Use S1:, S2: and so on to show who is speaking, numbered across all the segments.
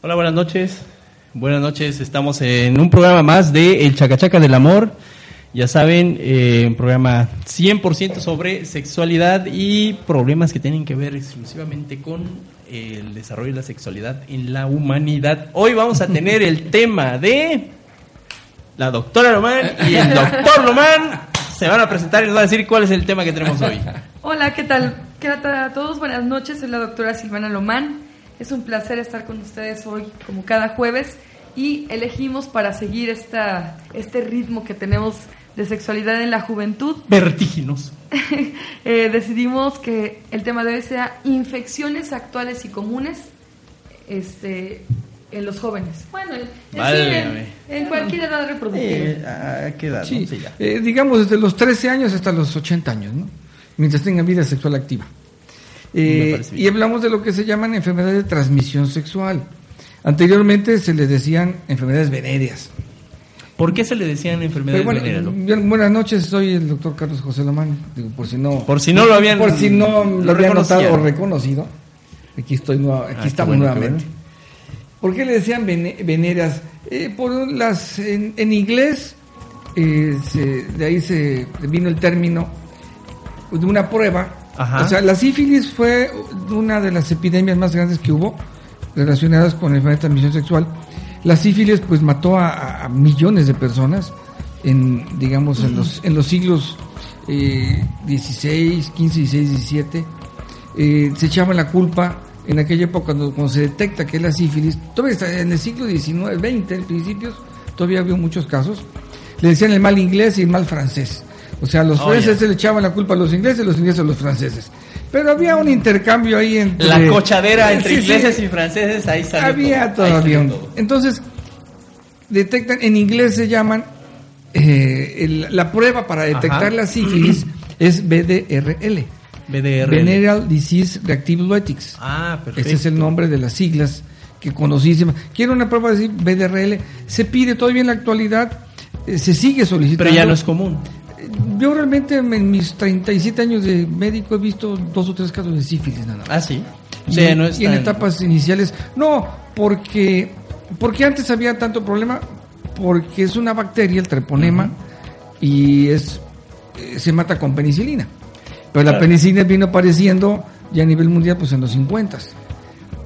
S1: Hola, buenas noches. Buenas noches. Estamos en un programa más de El Chacachaca del Amor. Ya saben, eh, un programa 100% sobre sexualidad y problemas que tienen que ver exclusivamente con el desarrollo de la sexualidad en la humanidad. Hoy vamos a tener el tema de la doctora Lomán y el doctor Lomán. Se van a presentar y nos van a decir cuál es el tema que tenemos hoy.
S2: Hola, ¿qué tal? ¿Qué tal a todos? Buenas noches, soy la doctora Silvana Lomán. Es un placer estar con ustedes hoy, como cada jueves, y elegimos para seguir esta, este ritmo que tenemos de sexualidad en la juventud.
S1: Vertíginos.
S2: eh, decidimos que el tema de hoy sea infecciones actuales y comunes este, en los jóvenes. Bueno, en,
S1: Válgame.
S2: en, en cualquier edad reproductiva.
S1: Eh, ¿A qué edad?
S3: Sí,
S1: No ya.
S3: eh, digamos desde los 13 años hasta los 80 años, ¿no? mientras tengan vida sexual activa. Eh, y hablamos de lo que se llaman enfermedades de transmisión sexual. Anteriormente se les decían enfermedades venéreas.
S1: ¿Por qué se le decían enfermedades
S3: bueno,
S1: venéreas?
S3: buenas noches, soy el doctor Carlos José Lomán. Digo, por si no,
S1: Por si no lo habían-
S3: por si no lo,
S1: lo
S3: habían notado o reconocido. Aquí estoy, nueva- aquí
S1: Ah,
S3: estamos
S1: bueno,
S3: nuevamente.
S1: bueno.
S3: ¿Por qué le decían vene- venéreas? Eh, por las en, en inglés eh, se- de ahí se vino el término de una prueba.
S1: Ajá.
S3: O sea, la sífilis fue una de las epidemias más grandes que hubo relacionadas con la enfermedad de transmisión sexual. La sífilis pues mató a, millones de personas en digamos en los en los siglos eh, 16, 15, 16, 17. Eh, se echaba la culpa en aquella época cuando, cuando se detecta que es la sífilis, todavía en el siglo 19, 20, en principios, todavía había muchos casos. Le decían el mal inglés y el mal francés. O sea, los
S1: Oh,
S3: franceses
S1: ya.
S3: le echaban la culpa a los ingleses, los ingleses a los franceses. Pero había un intercambio ahí entre...
S1: La cochadera entre
S3: Sí, sí.
S1: ingleses y franceses, ahí salió
S3: Había
S1: todo. Ahí
S3: todavía
S1: salió
S3: un...
S1: todo.
S3: Entonces, detectan, en inglés se llaman, eh, el- la prueba para detectar
S1: Ajá.
S3: la sífilis es BDRL.
S1: BDR.
S3: Venereal Disease Reactive Lytics.
S1: Ah, perfecto.
S3: Este es el nombre de las siglas que conocísimas. Quiero una prueba de BDRL. Se pide todavía en la actualidad, eh, se sigue solicitando.
S1: Pero ya no es común.
S3: Yo realmente en mis 37 años de médico he visto dos o tres casos de sífilis nada más.
S1: Ah, sí. O
S3: Y,
S1: sea,
S3: en-
S1: no
S3: y en etapas iniciales. No, porque, porque antes había tanto problema, porque es una bacteria, el treponema, y es eh, se mata con penicilina. Pero la penicilina vino apareciendo ya a nivel mundial pues en los 50.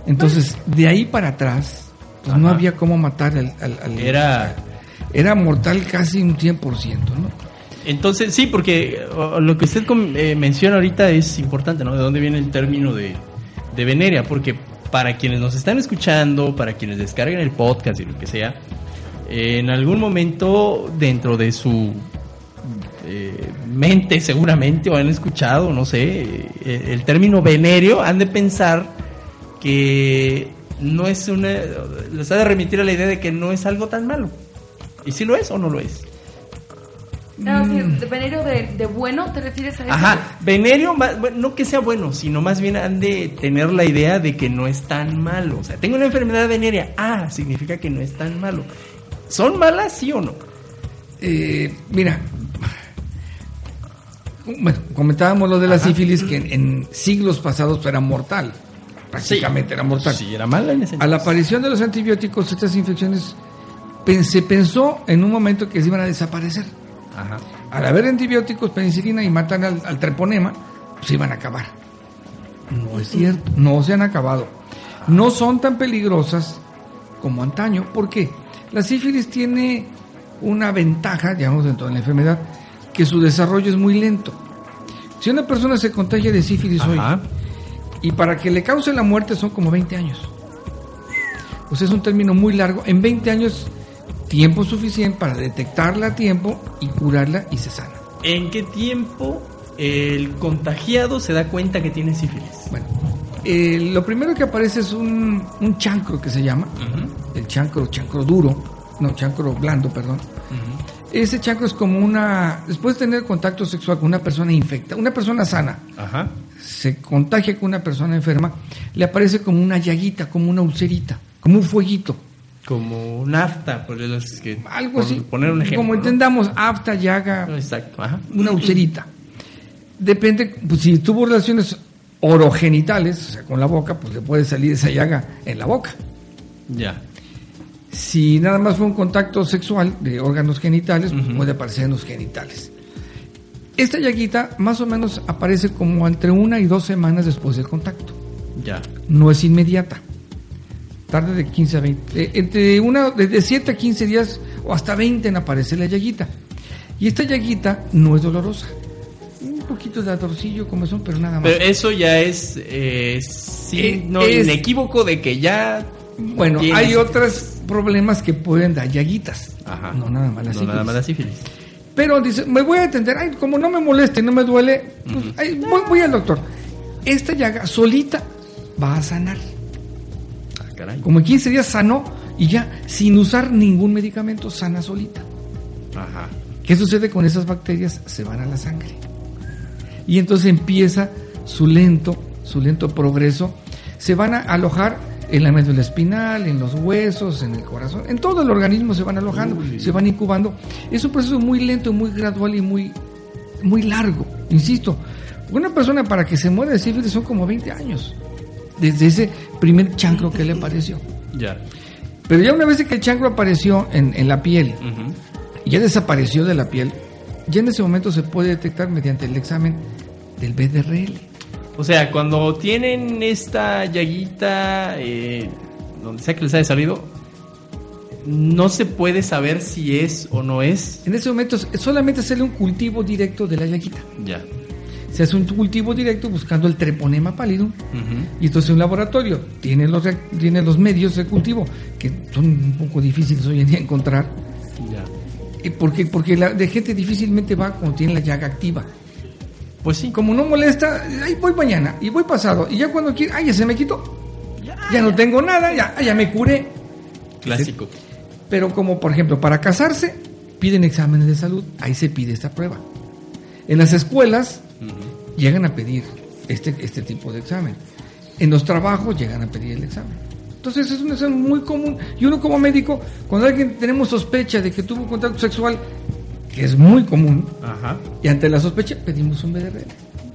S3: Entonces, de ahí para atrás, pues no había cómo matar al... al- al-
S1: Era...
S3: Era mortal casi un 100%, ¿no?
S1: Entonces, sí, porque lo que usted eh, menciona ahorita es importante, ¿no? De dónde viene el término de, de veneria, porque para quienes nos están escuchando, para quienes descarguen el podcast y lo que sea, en algún momento dentro de su eh, mente seguramente o han escuchado, no sé, eh, el término venerio, han de pensar que no es una... Les ha de remitir a la idea de que no es algo tan malo. ¿Y si lo es o no lo es?
S2: Ah, sí, de veneno de, de bueno, ¿te refieres a eso?
S1: Ajá, venerio, no que sea bueno, sino más bien han de tener la idea de que no es tan malo. O sea, tengo una enfermedad venérea, ah, significa que no es tan malo. ¿Son malas, sí o no?
S3: Eh, mira, bueno, comentábamos lo de la sífilis que en, en siglos pasados era mortal, prácticamente era mortal.
S1: Sí, era mala en ese
S3: A la aparición de los antibióticos, estas infecciones se pensó en un momento que se iban a desaparecer.
S1: Ajá.
S3: Al haber antibióticos, penicilina y matan al, al treponema, se iban a acabar. No es cierto, no se han acabado. No son tan peligrosas como antaño. ¿Por qué? La sífilis tiene una ventaja, digamos, dentro de la enfermedad, que su desarrollo es muy lento. Si una persona se contagia de sífilis hoy, y para que le cause la muerte son como 20 años. Pues es un término muy largo. En 20 años, tiempo suficiente para detectarla a tiempo y curarla y se sana.
S1: ¿En qué tiempo el contagiado se da cuenta que tiene sífilis?
S3: Bueno, eh, lo primero que aparece es un, un chancro que se llama, el chancro, chancro duro, no, chancro blando, perdón. Ese chancro es como una, después de tener contacto sexual con una persona infecta, una persona sana,
S1: Ajá.
S3: se contagia con una persona enferma, le aparece como una llaguita, como una ulcerita, como un fueguito.
S1: Como nafta, por eso es que.
S3: Algo
S1: por
S3: así.
S1: Poner un ejemplo.
S3: Como
S1: ¿no?
S3: entendamos, afta, llaga,
S1: Exacto. Ajá.
S3: una ulcerita. Depende, pues si tuvo relaciones orogenitales, o sea, con la boca, pues le puede salir esa llaga en la boca.
S1: Ya.
S3: Si nada más fue un contacto sexual de órganos genitales, pues puede aparecer en los genitales. Esta llaguita más o menos aparece como entre una y dos semanas después del contacto.
S1: Ya.
S3: No es inmediata. Tarde de 15 a 20. eh, entre una, de 7 a 15 días o hasta 20 en aparecer la llaguita. Y esta llaguita no es dolorosa. Un poquito de ardorcillo, como son, pero nada más.
S1: Pero eso ya es. Eh, sí,
S3: Eh,
S1: no,
S3: es-
S1: inequívoco de que ya.
S3: Bueno,
S1: tienes-
S3: hay otros problemas que pueden dar llaguitas.
S1: Ajá.
S3: No nada más la
S1: No
S3: sífilis.
S1: nada más la sífilis.
S3: Pero dice, me voy a atender, ay, como no me moleste, no me duele, pues, ay, voy, voy al doctor. Esta llaga solita va a sanar.
S1: Caray.
S3: Como en 15 días sanó y ya sin usar ningún medicamento sana solita.
S1: Ajá.
S3: ¿Qué sucede con esas bacterias? Se van a la sangre. Y entonces empieza su lento, su lento progreso. Se van a alojar en la médula espinal, en los huesos, en el corazón, en todo el organismo se van alojando,
S1: Uy.
S3: se van incubando. Es un proceso muy lento, muy gradual y muy, muy largo. Insisto, una persona para que se muera de sífilis son como 20 años. Desde ese primer chancro que le apareció.
S1: Ya.
S3: Pero ya una vez que el chancro apareció en, en la piel, ya desapareció de la piel, ya en ese momento se puede detectar mediante el examen del BDRL.
S1: O sea, cuando tienen esta llaguita, eh, donde sea que les haya salido, no se puede saber si es o no es.
S3: En ese momento solamente hacerle un cultivo directo de la llaguita.
S1: Ya.
S3: Se hace un cultivo directo buscando el treponema pallidum
S1: Ujú.
S3: y entonces un laboratorio tiene los, tiene los medios de cultivo que son un poco difíciles hoy en día encontrar.
S1: Ya.
S3: Eh, Porque, porque la de gente difícilmente va cuando tiene la llaga activa.
S1: Pues sí.
S3: Como no molesta, ahí voy mañana y voy pasado. Y ya cuando quiere, ay, ya se me quitó. Ya no tengo nada, ya, ya me curé.
S1: Clásico.
S3: Pero como por ejemplo para casarse piden exámenes de salud, ahí se pide esta prueba. En las escuelas Llegan a pedir este, este tipo de examen. En los trabajos llegan a pedir el examen. Entonces es un examen muy común. Y uno como médico, cuando alguien tenemos sospecha de que tuvo contacto sexual, que es muy común,
S1: Ajá.
S3: y ante la sospecha pedimos un BDR.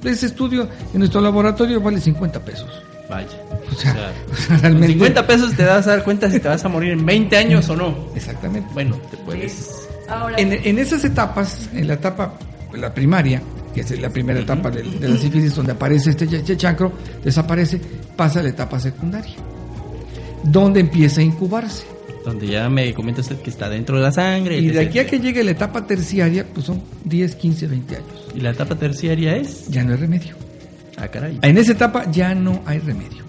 S3: Ese estudio en nuestro laboratorio vale 50 pesos.
S1: Vaya.
S3: O sea,
S1: O sea,
S3: o sea,
S1: Con
S3: realmente...
S1: 50 pesos te vas a dar cuenta si te vas a morir en 20 años o no.
S3: Exactamente.
S1: Bueno, te puedes.
S2: Ahora,
S3: En, en esas etapas, en la etapa, la primaria, que es la primera etapa de, de la sífilis donde aparece este ch- ch- chancro, desaparece, pasa a la etapa secundaria, donde empieza a incubarse.
S1: Donde ya me comenta usted que está dentro de la sangre.
S3: Y de aquí a que llegue la etapa terciaria, pues son 10, 15, 20 años.
S1: ¿Y la etapa terciaria es?
S3: Ya no hay remedio.
S1: Ah, caray.
S3: En esa etapa ya no hay remedio.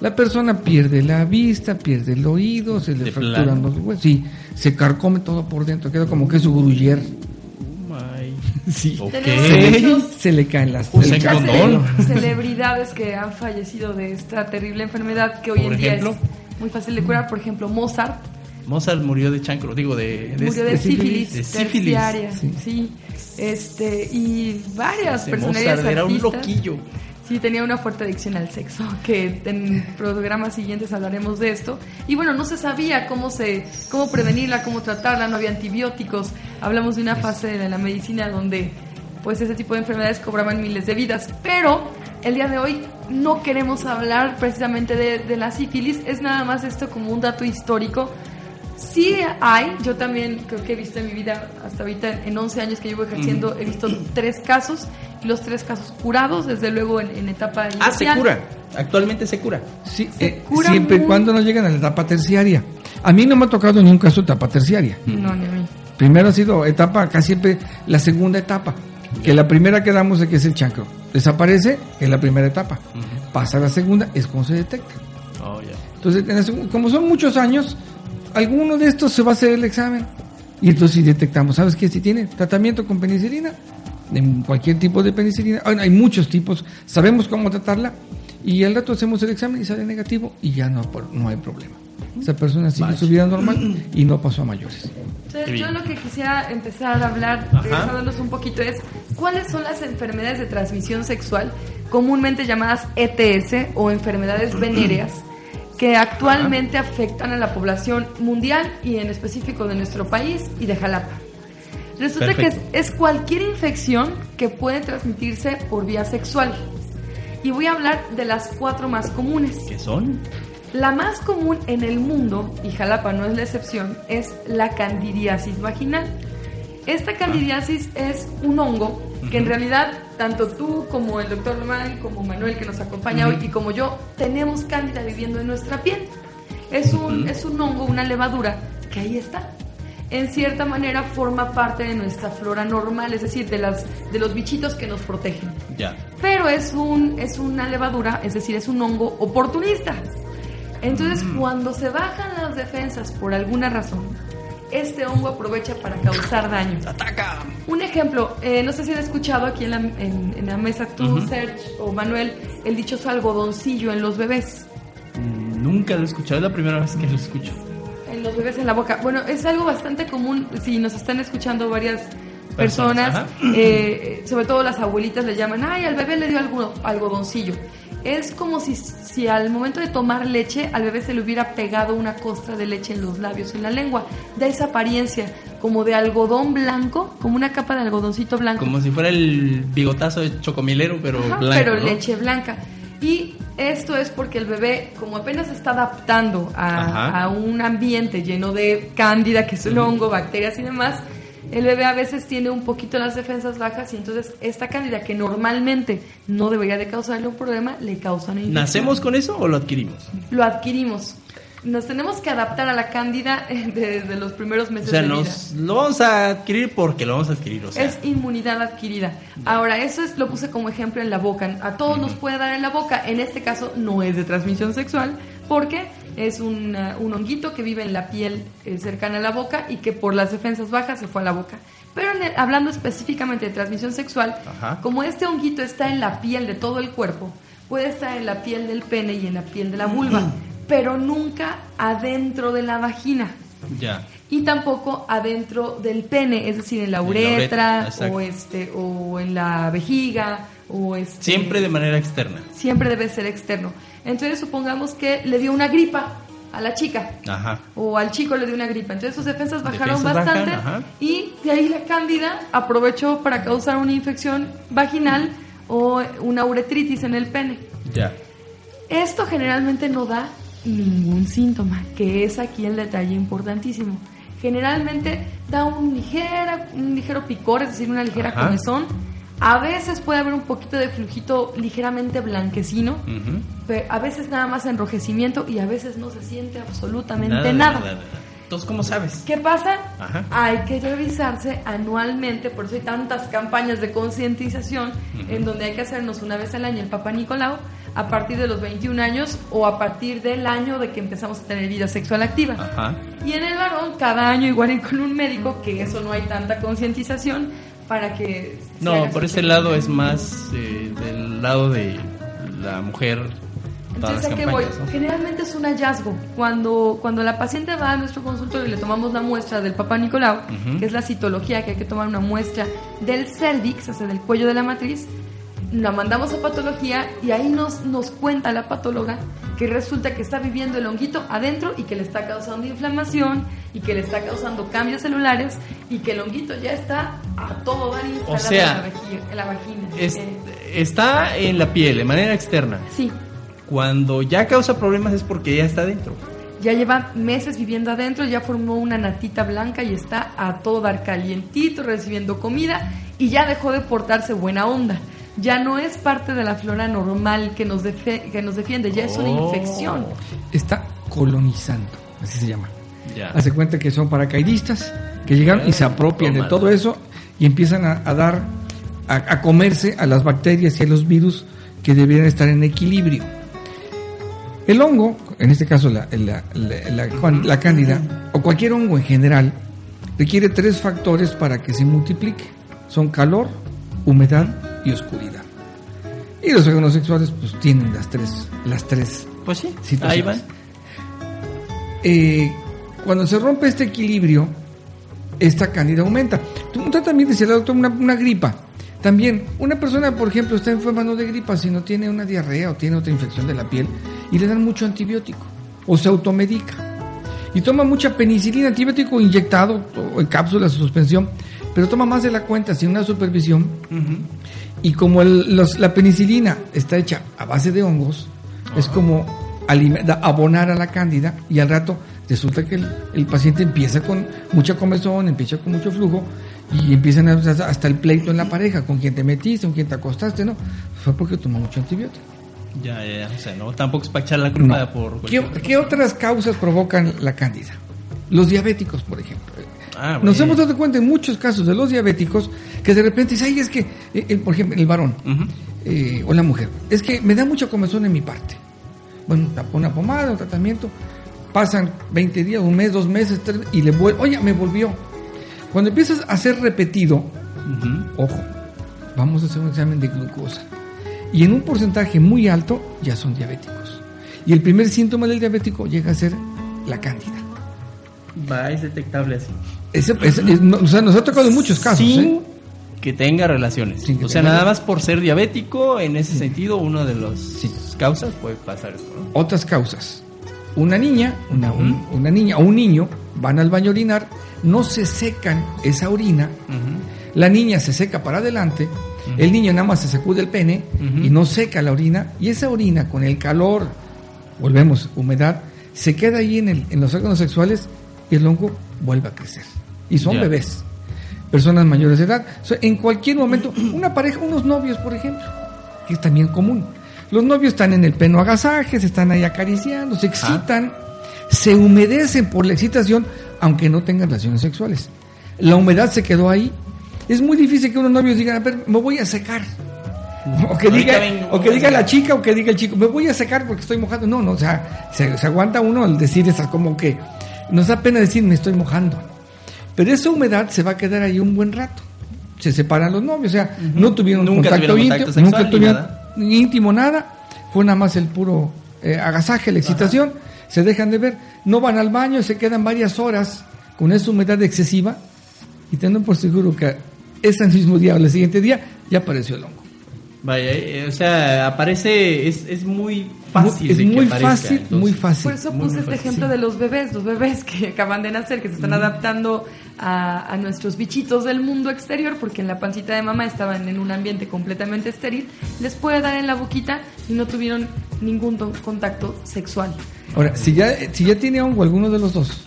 S3: La persona pierde la vista, pierde el oído, se le
S1: De
S3: fracturan
S1: plano.
S3: los huesos, sí, se carcome todo por dentro, queda como que es un gruyer. Sí.
S2: Muchos-
S3: Se le caen las...
S2: Cele- celebridades que han fallecido de esta terrible enfermedad que hoy
S1: Por
S2: en día es muy fácil de curar. Por ejemplo, Mozart
S1: Mozart murió de chancro, digo, de... de-
S2: murió de
S3: de
S2: sífilis,
S1: de sífilis.
S2: terciaria,
S3: Sí.
S2: sí. Este, y varias personalidades
S1: Mozart era un loquillo.
S2: Sí, tenía una fuerte adicción al sexo, que en programas siguientes hablaremos de esto. Y bueno, no se sabía cómo se cómo prevenirla, cómo tratarla, no había antibióticos. Hablamos de una fase de la medicina donde pues ese tipo de enfermedades cobraban miles de vidas, pero el día de hoy no queremos hablar precisamente de, de la sífilis, es nada más esto como un dato histórico. Sí hay, yo también creo que he visto en mi vida, hasta ahorita en 11 años que llevo ejerciendo, he visto tres casos y los tres casos curados, desde luego en, en etapa
S1: Ah, se cura. Actualmente se cura.
S3: Sí,
S2: Se
S3: eh,
S2: cura
S3: siempre y
S2: muy-
S3: cuando no llegan a la etapa terciaria. A mí no me ha tocado ni un caso de etapa terciaria.
S2: No, ni a mí.
S3: Primero ha sido etapa, casi siempre la segunda etapa. Que la primera que damos es que es el chancro. Desaparece, es la primera etapa. Pasa a la segunda, es cuando se detecta.
S1: Oh, ya.
S3: Entonces, en como son muchos años, alguno de estos se va a hacer el examen. Y entonces si detectamos, ¿sabes qué? Si tiene tratamiento con penicilina, en cualquier tipo de penicilina, hay muchos tipos, sabemos cómo tratarla Y al rato hacemos el examen y sale negativo y ya no, no hay problema. Esa persona sigue
S1: Vaya.
S3: su vida normal y no pasó a mayores.
S2: Entonces, yo lo que quisiera empezar a hablar, regresándonos un poquito, es cuáles son las enfermedades de transmisión sexual, comúnmente llamadas ETS o enfermedades venéreas, que actualmente afectan a la población mundial y en específico de nuestro país y de Jalapa. Resulta
S1: Perfecto.
S2: que es, es cualquier infección que puede transmitirse por vía sexual. Y voy a hablar de las cuatro más comunes.
S1: ¿Qué son?
S2: La más común en el mundo, y Jalapa no es la excepción, es la candidiasis vaginal. Esta candidiasis es un hongo que en realidad tanto tú como el doctor Román, como Manuel que nos acompaña hoy y como yo tenemos cándida viviendo en nuestra piel. Es un, es un hongo, una levadura que ahí está. En cierta manera forma parte de nuestra flora normal, es decir, de, las, de los bichitos que nos protegen
S1: Ya.
S2: pero es un es una levadura, es decir, es un hongo oportunista. Entonces, cuando se bajan las defensas por alguna razón, este hongo aprovecha para causar daño.
S1: ¡Ataca!
S2: Un ejemplo, eh, no sé si han escuchado aquí en la, en, en la mesa tú. Serge o Manuel, el dichoso algodoncillo en los bebés.
S1: Mm, Nunca lo he escuchado, es la primera vez que lo escucho.
S2: En los bebés en la boca. Bueno, es algo bastante común si nos están escuchando varias
S1: Personas,
S2: personas,
S1: ajá.
S2: eh, sobre todo las abuelitas le llaman, ay, al bebé le dio algo, algodoncillo. Es como si, si al momento de tomar leche al bebé se le hubiera pegado una costra de leche en los labios, en la lengua. Da esa apariencia como de algodón blanco, como una capa de algodoncito blanco.
S1: Como si fuera el bigotazo de chocomilero, pero
S2: Ajá,
S1: blanco.
S2: pero
S1: ¿no?
S2: leche blanca. Y esto es porque el bebé, como apenas se está adaptando a, a un ambiente lleno de cándida, que es el hongo, bacterias y demás, el bebé a veces tiene un poquito las defensas bajas y entonces esta cándida que normalmente no debería de causarle un problema, le causa una infección.
S1: ¿Nacemos con eso o lo adquirimos?
S2: Lo adquirimos. Nos tenemos que adaptar a la cándida eh, desde los primeros
S1: O
S2: meses
S1: sea,
S2: de vida.
S1: nos lo vamos a adquirir porque lo vamos a adquirir, o sea.
S2: Es inmunidad adquirida. Ahora, eso es lo puse como ejemplo en la boca. A todos nos puede dar en la boca. En este caso no es de transmisión sexual porque es un, uh, un honguito que vive en la piel eh, cercana a la boca y que por las defensas bajas se fue a la boca. Pero el- hablando específicamente de transmisión sexual,
S1: Ajá.
S2: como este honguito está en la piel de todo el cuerpo, puede estar en la piel del pene y en la piel de la vulva, pero nunca adentro de la vagina
S1: Ya.
S2: y tampoco adentro del pene, es decir, en la
S1: En la uretra,
S2: uretra o este o en la vejiga o este
S1: Siempre de manera externa.
S2: siempre debe ser externo. Entonces supongamos que le dio una gripa a la chica
S1: Ajá.
S2: o al chico le dio una gripa, entonces sus defensas bajaron
S1: Defensas bajan,
S2: bastante
S1: ajá.
S2: y de ahí la cándida aprovechó para causar una infección vaginal o una uretritis en el pene.
S1: Ya.
S2: Esto generalmente no da ningún síntoma, que es aquí el detalle importantísimo. Generalmente da un, ligera, un ligero picor, es decir, una ligera
S1: Ajá.
S2: comezón. A veces puede haber un poquito de flujito ligeramente blanquecino,
S1: Ujú.
S2: pero a veces nada más enrojecimiento y a veces no se siente absolutamente
S1: Nada,
S2: nada.
S1: nada, nada. Entonces, ¿cómo sabes?
S2: ¿Qué pasa?
S1: Ajá.
S2: Hay que revisarse anualmente, por eso hay tantas campañas de concientización en donde hay que hacernos una vez al año el Papá Nicolau a partir de los 21 años o a partir del año de que empezamos a tener vida sexual activa.
S1: Ajá.
S2: Y en el varón, cada año igual con un médico, que eso no hay tanta concientización para que...
S1: No, por ese lado es más eh, del lado de la mujer.
S2: Entonces, ¿a qué voy? Generalmente es un hallazgo. Cuando, cuando la paciente va a nuestro consultorio y le tomamos la muestra del Papa Nicolau, que es la citología, que hay que tomar una muestra del cervix, o sea, del cuello de la matriz, la mandamos a patología y ahí nos, nos cuenta la patóloga que resulta que está viviendo el honguito adentro y que le está causando inflamación y que le está causando cambios celulares y que el honguito ya está a todo dar instalado
S1: sea,
S2: en, la vagi- en la vagina.
S1: Es-
S2: Eh,
S1: está en la piel, de manera externa.
S2: sí.
S1: Cuando ya causa problemas es porque ya está dentro.
S2: Ya lleva meses viviendo adentro, ya formó una natita blanca y está a todo dar calientito, recibiendo comida y ya dejó de portarse buena onda. Ya no es parte de la flora normal que nos, defe- que nos defiende, ya es una
S1: Oh.
S2: infección.
S3: Está colonizando, así se llama.
S1: Ya.
S3: Hace cuenta que son paracaidistas que llegaron y se apropian de todo eso y empiezan a, a dar, a, a comerse a las bacterias y a los virus que deberían estar en equilibrio. El hongo, en este caso la, la, la- la- cándida, o cualquier hongo en general, requiere tres factores para que se multiplique. Son calor, humedad y oscuridad. Y los órganos sexuales pues tienen las tres, las tres
S1: Pues sí, ahí
S3: situaciones.
S1: van.
S3: Eh, cuando se rompe este equilibrio, esta cándida aumenta. Un tratamiento, dice la doctora, una, una gripa. También, una persona, por ejemplo, está enferma no de gripa, sino tiene una diarrea o tiene otra infección de la piel y le dan mucho antibiótico o se automedica. Y toma mucha penicilina, antibiótico inyectado o en cápsulas o suspensión, pero toma más de la cuenta sin una supervisión. Y como el- los- la penicilina está hecha a base de hongos, es como abonar a la cándida y al rato resulta que el, el paciente empieza con mucha comezón, empieza con mucho flujo y empiezan hasta el pleito en la pareja, con quien te metiste, con quien te acostaste, ¿no? Fue porque tomó mucho antibiótico.
S1: Ya, ya, ya. O sea, no, tampoco es para echar la culpa
S3: No.
S1: por...
S3: ¿Qué, qué otras causas provocan la cándida? Los diabéticos, por ejemplo.
S1: Ah,
S3: Nos hemos dado cuenta en muchos casos de los diabéticos que de repente dice, ay, es que, eh, el- por ejemplo, el varón
S1: Ujú.
S3: eh, o la mujer, es que me da mucha comezón en mi parte. Bueno, una pomada, un tratamiento, pasan 20 días, un mes, dos meses, tres, y le vuelve, oye, me volvió. Cuando empiezas a ser repetido, ojo, vamos a hacer un examen de glucosa. Y en un porcentaje muy alto ya son diabéticos. Y el primer síntoma del diabético llega a ser la cándida.
S1: Va, es detectable así.
S3: Es- no- o sea, nos ha tocado en muchos casos.
S1: Sin
S3: ¿eh?
S1: que tenga relaciones.
S3: Sin que
S1: o sea,
S3: tenga-
S1: nada más por ser diabético, en ese sentido, una de las
S3: Sí.
S1: causas puede pasar esto, ¿no?
S3: Otras causas. Una niña, una, un- una niña o un niño van al baño a orinar, no se secan esa orina, la niña se seca para adelante, el niño nada más se sacude el pene y no seca la orina, y esa orina con el calor, volvemos, humedad, se queda ahí en, el- en los órganos sexuales y el hongo vuelve a crecer. Y son bebés, personas mayores de edad. O sea, en cualquier momento, una pareja, unos novios, por ejemplo, que es también común. Los novios están en el peno agasaje, se están ahí acariciando, se excitan, se humedecen por la excitación, aunque no tengan relaciones sexuales. La humedad se quedó ahí. Es muy difícil que unos novios digan, a ver, me voy a secar. O que, diga, o que diga la chica o que diga el chico, me voy a secar porque estoy mojado. No, no, o sea, se, se aguanta uno al decir esas como que nos da pena decir me estoy mojando. Pero esa humedad se va a quedar ahí un buen rato. Se separan los novios, o sea, no tuvieron
S1: Nunca
S3: contacto
S1: tuvieron
S3: íntimo,
S1: contacto sexual
S3: nunca tuvieron
S1: nada.
S3: Ni íntimo nada, fue nada más el puro eh, agasaje, la excitación, se dejan de ver, no van al baño, se quedan varias horas con esa humedad excesiva y tengo por seguro que ese mismo día o el siguiente día ya apareció el hongo.
S1: Vaya, eh, o sea, aparece, es, es muy fácil.
S3: es
S1: de que
S3: muy
S1: aparezca,
S3: fácil,
S1: entonces.
S3: muy fácil.
S2: Por eso puse
S1: muy
S2: este
S1: fácil.
S2: ejemplo de los bebés, los bebés que acaban de nacer, que se están adaptando a, a nuestros bichitos del mundo exterior, porque en la pancita de mamá estaban en un ambiente completamente estéril, les puede dar en la boquita y no tuvieron ningún to- contacto sexual.
S3: Ahora, si ya, si ya tiene hongo alguno de los dos,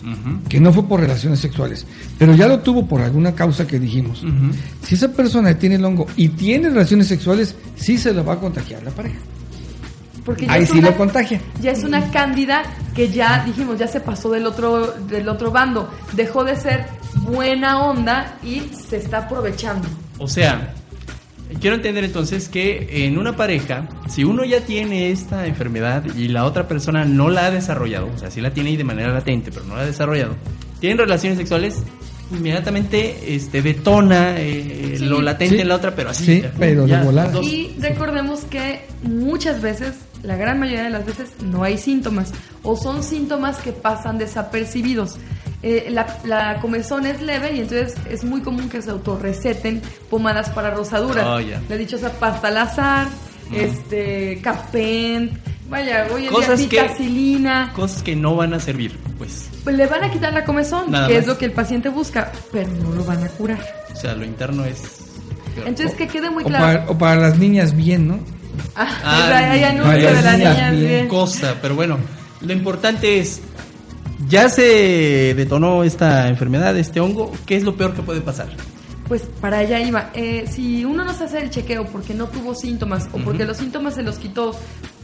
S3: que no fue por relaciones sexuales, pero ya lo tuvo por alguna causa que dijimos, si esa persona tiene el hongo y tiene relaciones sexuales, sí se lo va a contagiar la pareja.
S2: Porque ya
S3: Ahí
S2: es
S3: sí
S2: una-
S3: lo contagia.
S2: ya es una cándida que ya dijimos, ya se pasó del otro, del otro bando, dejó de ser buena onda y se está aprovechando.
S1: O sea, quiero entender entonces que en una pareja, si uno ya tiene esta enfermedad y la otra persona no la ha desarrollado, o sea, sí la tiene ahí de manera latente, pero no la ha desarrollado, tienen relaciones sexuales, inmediatamente este detona eh,
S2: Sí.
S1: lo latente
S3: Sí.
S1: en la otra, pero así.
S3: Sí, pero de
S1: dos-
S2: Y recordemos que muchas veces, la gran mayoría de las veces, no hay síntomas o son síntomas que pasan desapercibidos. Eh, la, la comezón es leve y entonces es muy común que se autorreceten pomadas para rosaduras.
S1: Oh, ya.
S2: La dichosa pasta al azar, este, Capent, vaya, hoy en
S1: Cosas
S2: día
S1: que-. Cosas que no van a servir, pues.
S2: Pues le van a quitar la comezón,
S1: Nada
S2: que
S1: más.
S2: es lo que el paciente busca, pero no lo van a curar.
S1: O sea, lo interno es...
S2: Entonces que quede muy
S3: O
S2: claro.
S3: para, o para las niñas bien, ¿no?
S2: Ah,
S1: Ah,
S2: o sea, hay de las
S3: niñas
S2: niñas
S3: bien.
S2: bien.
S1: cosa, pero bueno, lo importante es, ya se detonó esta enfermedad, este hongo, ¿qué es lo peor que puede pasar?
S2: Pues para allá iba. Eh, si uno no se hace el chequeo porque no tuvo síntomas o porque los síntomas se los quitó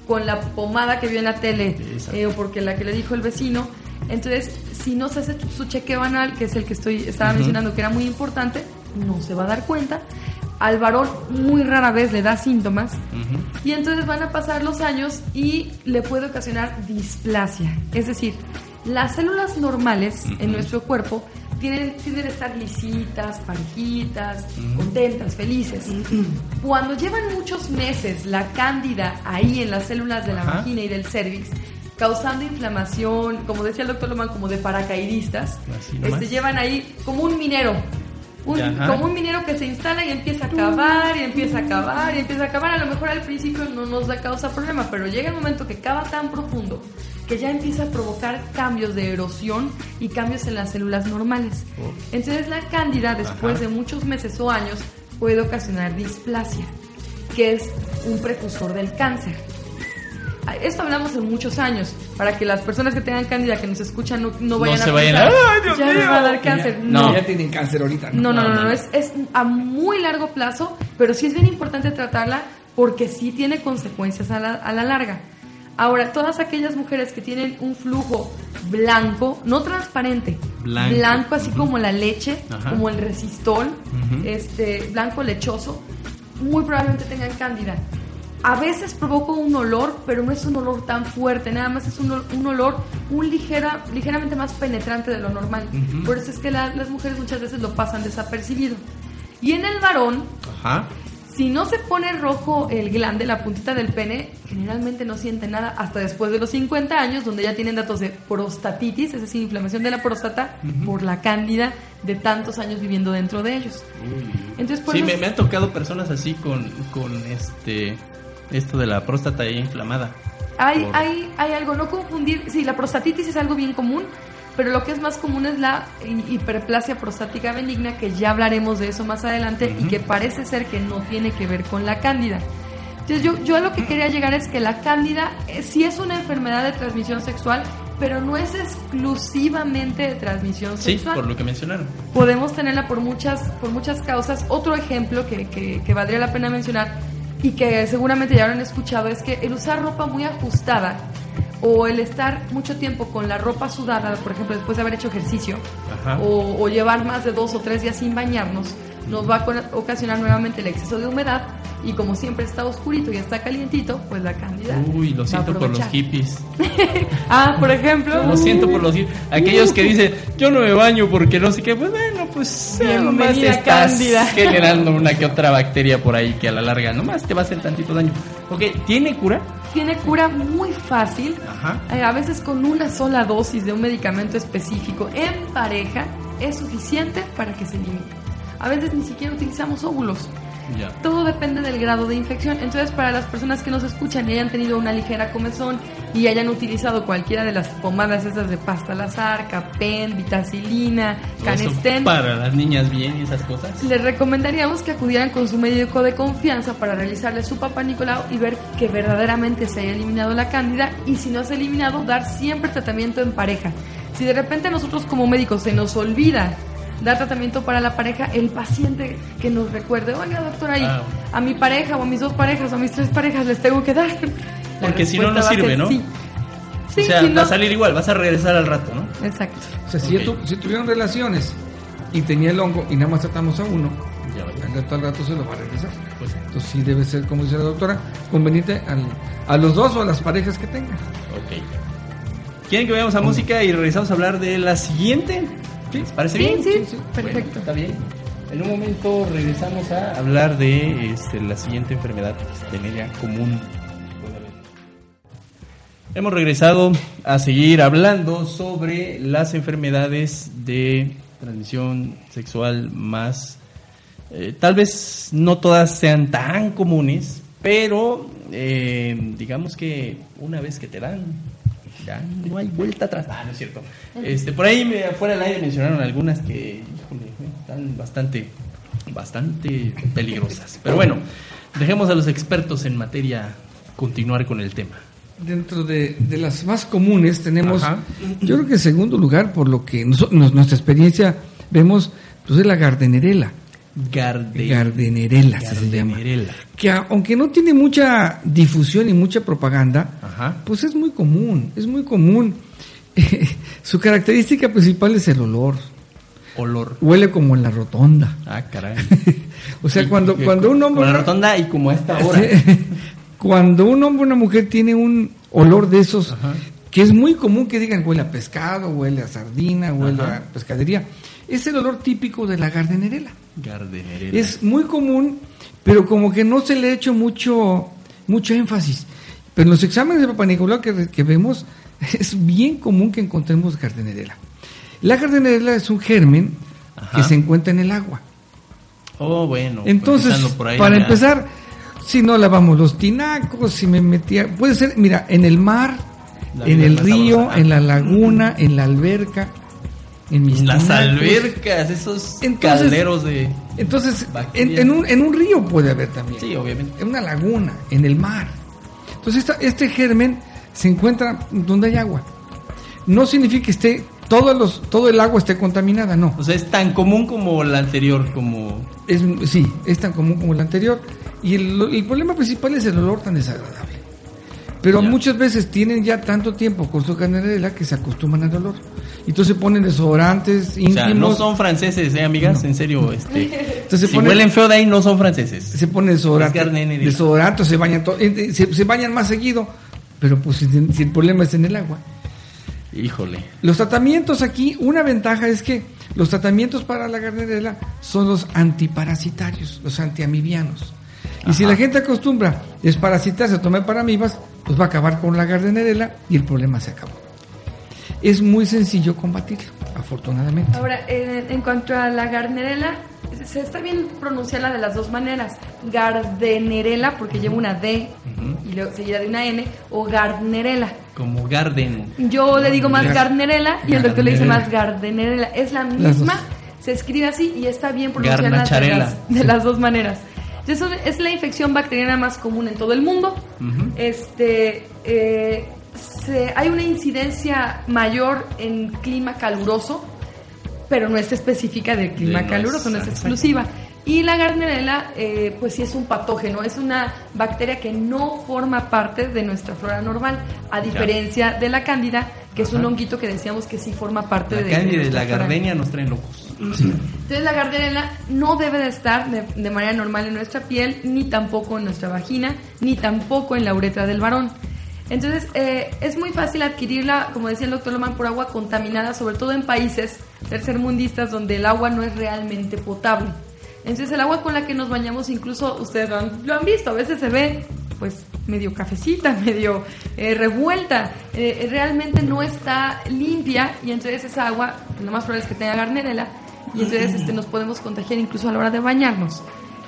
S2: con la pomada que vio en la tele eh, o porque la que le dijo el vecino, entonces si no se hace su chequeo anal, que es el que estoy estaba mencionando que era muy importante, no se va a dar cuenta. Al varón muy rara vez le da síntomas. Y entonces van a pasar los años y le puede ocasionar displasia. Es decir, las células normales en nuestro cuerpo tienen, tienden a estar lisitas, parejitas, contentas, felices. Cuando llevan muchos meses la cándida ahí en las células de la vagina y del cervix, causando inflamación, como decía el doctor Loman, como de paracaidistas, este, llevan ahí como un minero. Un- como un minero que se instala y empieza a cavar y empieza a cavar y empieza a cavar. A lo mejor al principio no nos da causa problema, pero llega el momento que cava tan profundo que ya empieza a provocar cambios de erosión y cambios en las células normales. Entonces la cándida, después
S1: Ajá.
S2: de muchos meses o años, puede ocasionar displasia, que es un precursor del cáncer. Esto hablamos en muchos años, para que las personas que tengan cándida que nos escuchan no, no vayan
S1: se
S2: a
S1: vayan
S2: pensar,
S1: a- ¡Ay, Dios
S2: ya me
S1: mío!
S2: va a dar cáncer.
S1: Ya- no.
S3: Ya tienen cáncer ahorita.
S2: No, no, no,
S1: No,
S2: no,
S1: no.
S2: Es, es a muy largo plazo, pero sí es bien importante tratarla porque sí tiene consecuencias a la, a la larga. Ahora, todas aquellas mujeres que tienen un flujo blanco, no transparente,
S1: Blanco.
S2: así como la leche,
S1: Ajá.
S2: como el resistol,
S1: Ujú.
S2: este, blanco lechoso, muy probablemente tengan cándida. A veces provoca un olor, pero no es un olor tan fuerte, nada más es un, ol- un olor un ligera, ligeramente más penetrante de lo normal. Por eso es que la- las mujeres muchas veces lo pasan desapercibido. Y en el varón,
S1: Ajá.
S2: si no se pone rojo el glande, la puntita del pene, generalmente no siente nada hasta después de los 50 años, donde ya tienen datos de prostatitis, es decir, inflamación de la próstata por la cándida de tantos años viviendo dentro de ellos. Entonces, por
S1: Sí,
S2: eso-
S1: me, me han tocado personas así con, con este esto de la próstata inflamada.
S2: Hay,
S1: Por-
S2: hay, hay algo, no confundir, sí, la prostatitis es algo bien común, pero lo que es más común es la hi- hiperplasia prostática benigna, que ya hablaremos de eso más adelante y que parece ser que no tiene que ver con la cándida. Entonces yo, yo a lo que quería llegar es que la cándida eh, sí es una enfermedad de transmisión sexual, pero no es exclusivamente de transmisión
S1: Sí,
S2: sexual
S1: por lo que mencionaron.
S2: podemos tenerla por muchas, por muchas causas. Otro ejemplo que, que- que valdría la pena mencionar y que seguramente ya habrán escuchado es que el usar ropa muy ajustada o el estar mucho tiempo con la ropa sudada, por ejemplo, después de haber hecho ejercicio, o, o llevar más de dos o tres días sin bañarnos, nos va a ocasionar nuevamente el exceso de humedad y como siempre está oscurito y está calientito, pues la cándida.
S1: Uy, lo siento por los hippies.
S2: Ah, por ejemplo.
S1: Lo siento por los hippies. Aquellos que dicen, yo no me baño porque no sé qué. Pues bueno, pues eh, nomás estás
S2: Cándida.
S1: generando una que otra bacteria por ahí que a la larga nomás te va a hacer tantito daño. Ok, ¿tiene cura?
S2: Tiene cura muy fácil.
S1: Ajá.
S2: Eh, A veces con una sola dosis de un medicamento específico en pareja es suficiente para que se elimine. A veces ni siquiera utilizamos óvulos.
S1: Ya.
S2: Todo depende del grado de infección. Entonces, para las personas que nos escuchan y hayan tenido una ligera comezón y hayan utilizado cualquiera de las pomadas esas de pasta lazar, Capen, vitacilina, Canestén,
S1: Para las niñas bien y esas cosas.
S2: les recomendaríamos que acudieran con su médico de confianza para realizarle su papá Nicolau y ver que verdaderamente se haya eliminado la cándida y si no se ha eliminado, dar siempre tratamiento en pareja. Si de repente a nosotros como médicos se nos olvida dar tratamiento para la pareja, el paciente que nos recuerde, oiga doctora, y
S1: Ah.
S2: a mi pareja o a mis dos parejas o a mis tres parejas les tengo que dar. La
S1: Porque si no, no sirve,
S2: ser
S1: ¿no?
S2: Sí. Sí,
S1: o sea,
S2: si
S1: va a salir igual, vas a regresar al rato, ¿no?
S2: Exacto.
S3: O sea, si, tu- si tuvieron relaciones y tenía el hongo y nada más tratamos a uno,
S1: Ya
S3: al rato al rato se lo va a regresar.
S1: Pues,
S3: Entonces sí debe ser, como dice la doctora, conveniente al- a los dos o a las parejas que tengan.
S1: ok. ¿Quieren que vayamos a música y regresamos a hablar de la siguiente? ¿Les parece
S2: Sí,
S1: bien?
S2: sí,
S3: sí.
S2: perfecto.
S1: Bueno, está bien. En un momento regresamos a hablar de este, la siguiente enfermedad venérea común. Hemos regresado a seguir hablando sobre las enfermedades de transmisión sexual más, eh, tal vez no todas sean tan comunes, pero eh, digamos que una vez que te dan, ya no hay vuelta atrás. Ah, no es cierto. Este, por ahí me, fuera del aire mencionaron algunas que, híjole, están bastante, bastante peligrosas. Pero bueno, dejemos a los expertos en materia continuar con el tema.
S3: Dentro de, de las más comunes tenemos,
S1: Ajá.
S3: yo creo que en segundo lugar, por lo que nos- nuestra experiencia vemos, pues es la gardenerela.
S1: Garde,
S3: Gardenerela se llama.
S1: gardenerela.
S3: Que aunque no tiene mucha difusión y mucha propaganda,
S1: Ajá.
S3: pues es muy común, es muy común. Su característica principal es el olor.
S1: Olor.
S3: Huele como en la rotonda.
S1: Ah, caray.
S3: O sea,
S1: Y-
S3: cuando,
S1: y-
S3: cuando un hombre...
S1: la rotonda y como a esta hora.
S3: Cuando un hombre o una mujer tiene un olor de esos
S1: Ajá.
S3: que es muy común que digan huele a pescado, huele a sardina, huele
S1: Ajá.
S3: a pescadería. Es el olor típico de la gardenerela.
S1: Gardenerela.
S3: Es muy común, pero como que no se le ha hecho mucho, mucho énfasis. Pero en los exámenes de Papa Nicolau que, que vemos, es bien común que encontremos gardenerela. La gardenerela es un germen
S1: Ajá.
S3: que se encuentra en el agua.
S1: Oh, bueno.
S3: Entonces,
S1: por ahí
S3: para
S1: ya.
S3: empezar, si no lavamos los tinacos, si me metía, puede ser, mira, en el mar,
S1: La
S3: en el río,
S1: sabrosa.
S3: en la laguna, en la alberca, en mis
S1: las
S3: tinacos.
S1: albercas, esos
S3: Entonces-
S1: calderos de.
S3: Entonces, en, un, en un río puede haber también.
S1: Sí, obviamente.
S3: En una laguna, en el mar. Entonces, esta- este germen se encuentra donde hay agua. No significa que esté todos los, todo el agua esté contaminada, no.
S1: O sea, es tan común como la anterior, como.
S3: Es, sí, es tan común como el anterior. Y el, el problema principal es el olor tan desagradable. Pero
S1: Ya.
S3: muchas veces tienen ya tanto tiempo con su canela que se acostumbran al olor. Y entonces se ponen desodorantes
S1: O
S3: íntimos.
S1: sea, no son franceses, ¿eh, amigas?
S3: No.
S1: En serio, este.
S3: Entonces
S1: si
S3: ponen-
S1: huelen feo de ahí, no son franceses.
S3: se pone desodorante, desodorante, se bañan to- eh, eh, se, se bañan más seguido, pero pues si, si el problema es en el agua.
S1: Híjole.
S3: Los tratamientos aquí, una ventaja es que los tratamientos para la garnerela son los antiparasitarios, los antiamibianos. Y si la gente acostumbra desparasitarse a tomar paramibas, pues va a acabar con la garnerela y el problema se acabó. Es muy sencillo combatirlo, afortunadamente.
S2: Ahora, en, en cuanto a la garnerela, se está bien pronunciarla de las dos maneras. Gardenerela, porque lleva una D y luego seguida de una N, o garnerela.
S1: Como Garden.
S2: Yo le digo más
S3: Gar-
S2: garnerela y el doctor le dice más gardenerela. Es la misma, se escribe así y está bien pronunciarla de
S1: Garnacharela.
S2: las, de las dos maneras. Entonces, es la infección bacteriana más común en todo el mundo. Este, eh, se- hay una incidencia mayor en clima caluroso, pero no es específica del clima caluroso, no es exclusiva. Y la Gardnerella, eh, pues sí es un patógeno, es una bacteria que no forma parte de nuestra flora normal, a diferencia de la cándida, que es un honguito que decíamos que sí forma parte
S1: La
S2: de,
S1: cándida y la gardenia nos traen locos.
S2: Entonces la Gardnerella no debe de estar de, manera normal en nuestra piel, ni tampoco en nuestra vagina, ni tampoco en la uretra del varón. Entonces eh, es muy fácil adquirirla, como decía el doctor Loman, por agua contaminada, sobre todo en países tercermundistas donde el agua no es realmente potable. Entonces el agua con la que nos bañamos, incluso ustedes lo han, lo visto, a veces se ve pues medio cafecita, medio eh, revuelta, eh, realmente no está limpia y entonces esa agua, lo más probable es que tenga garnerela entonces este, nos podemos contagiar incluso a la hora de bañarnos.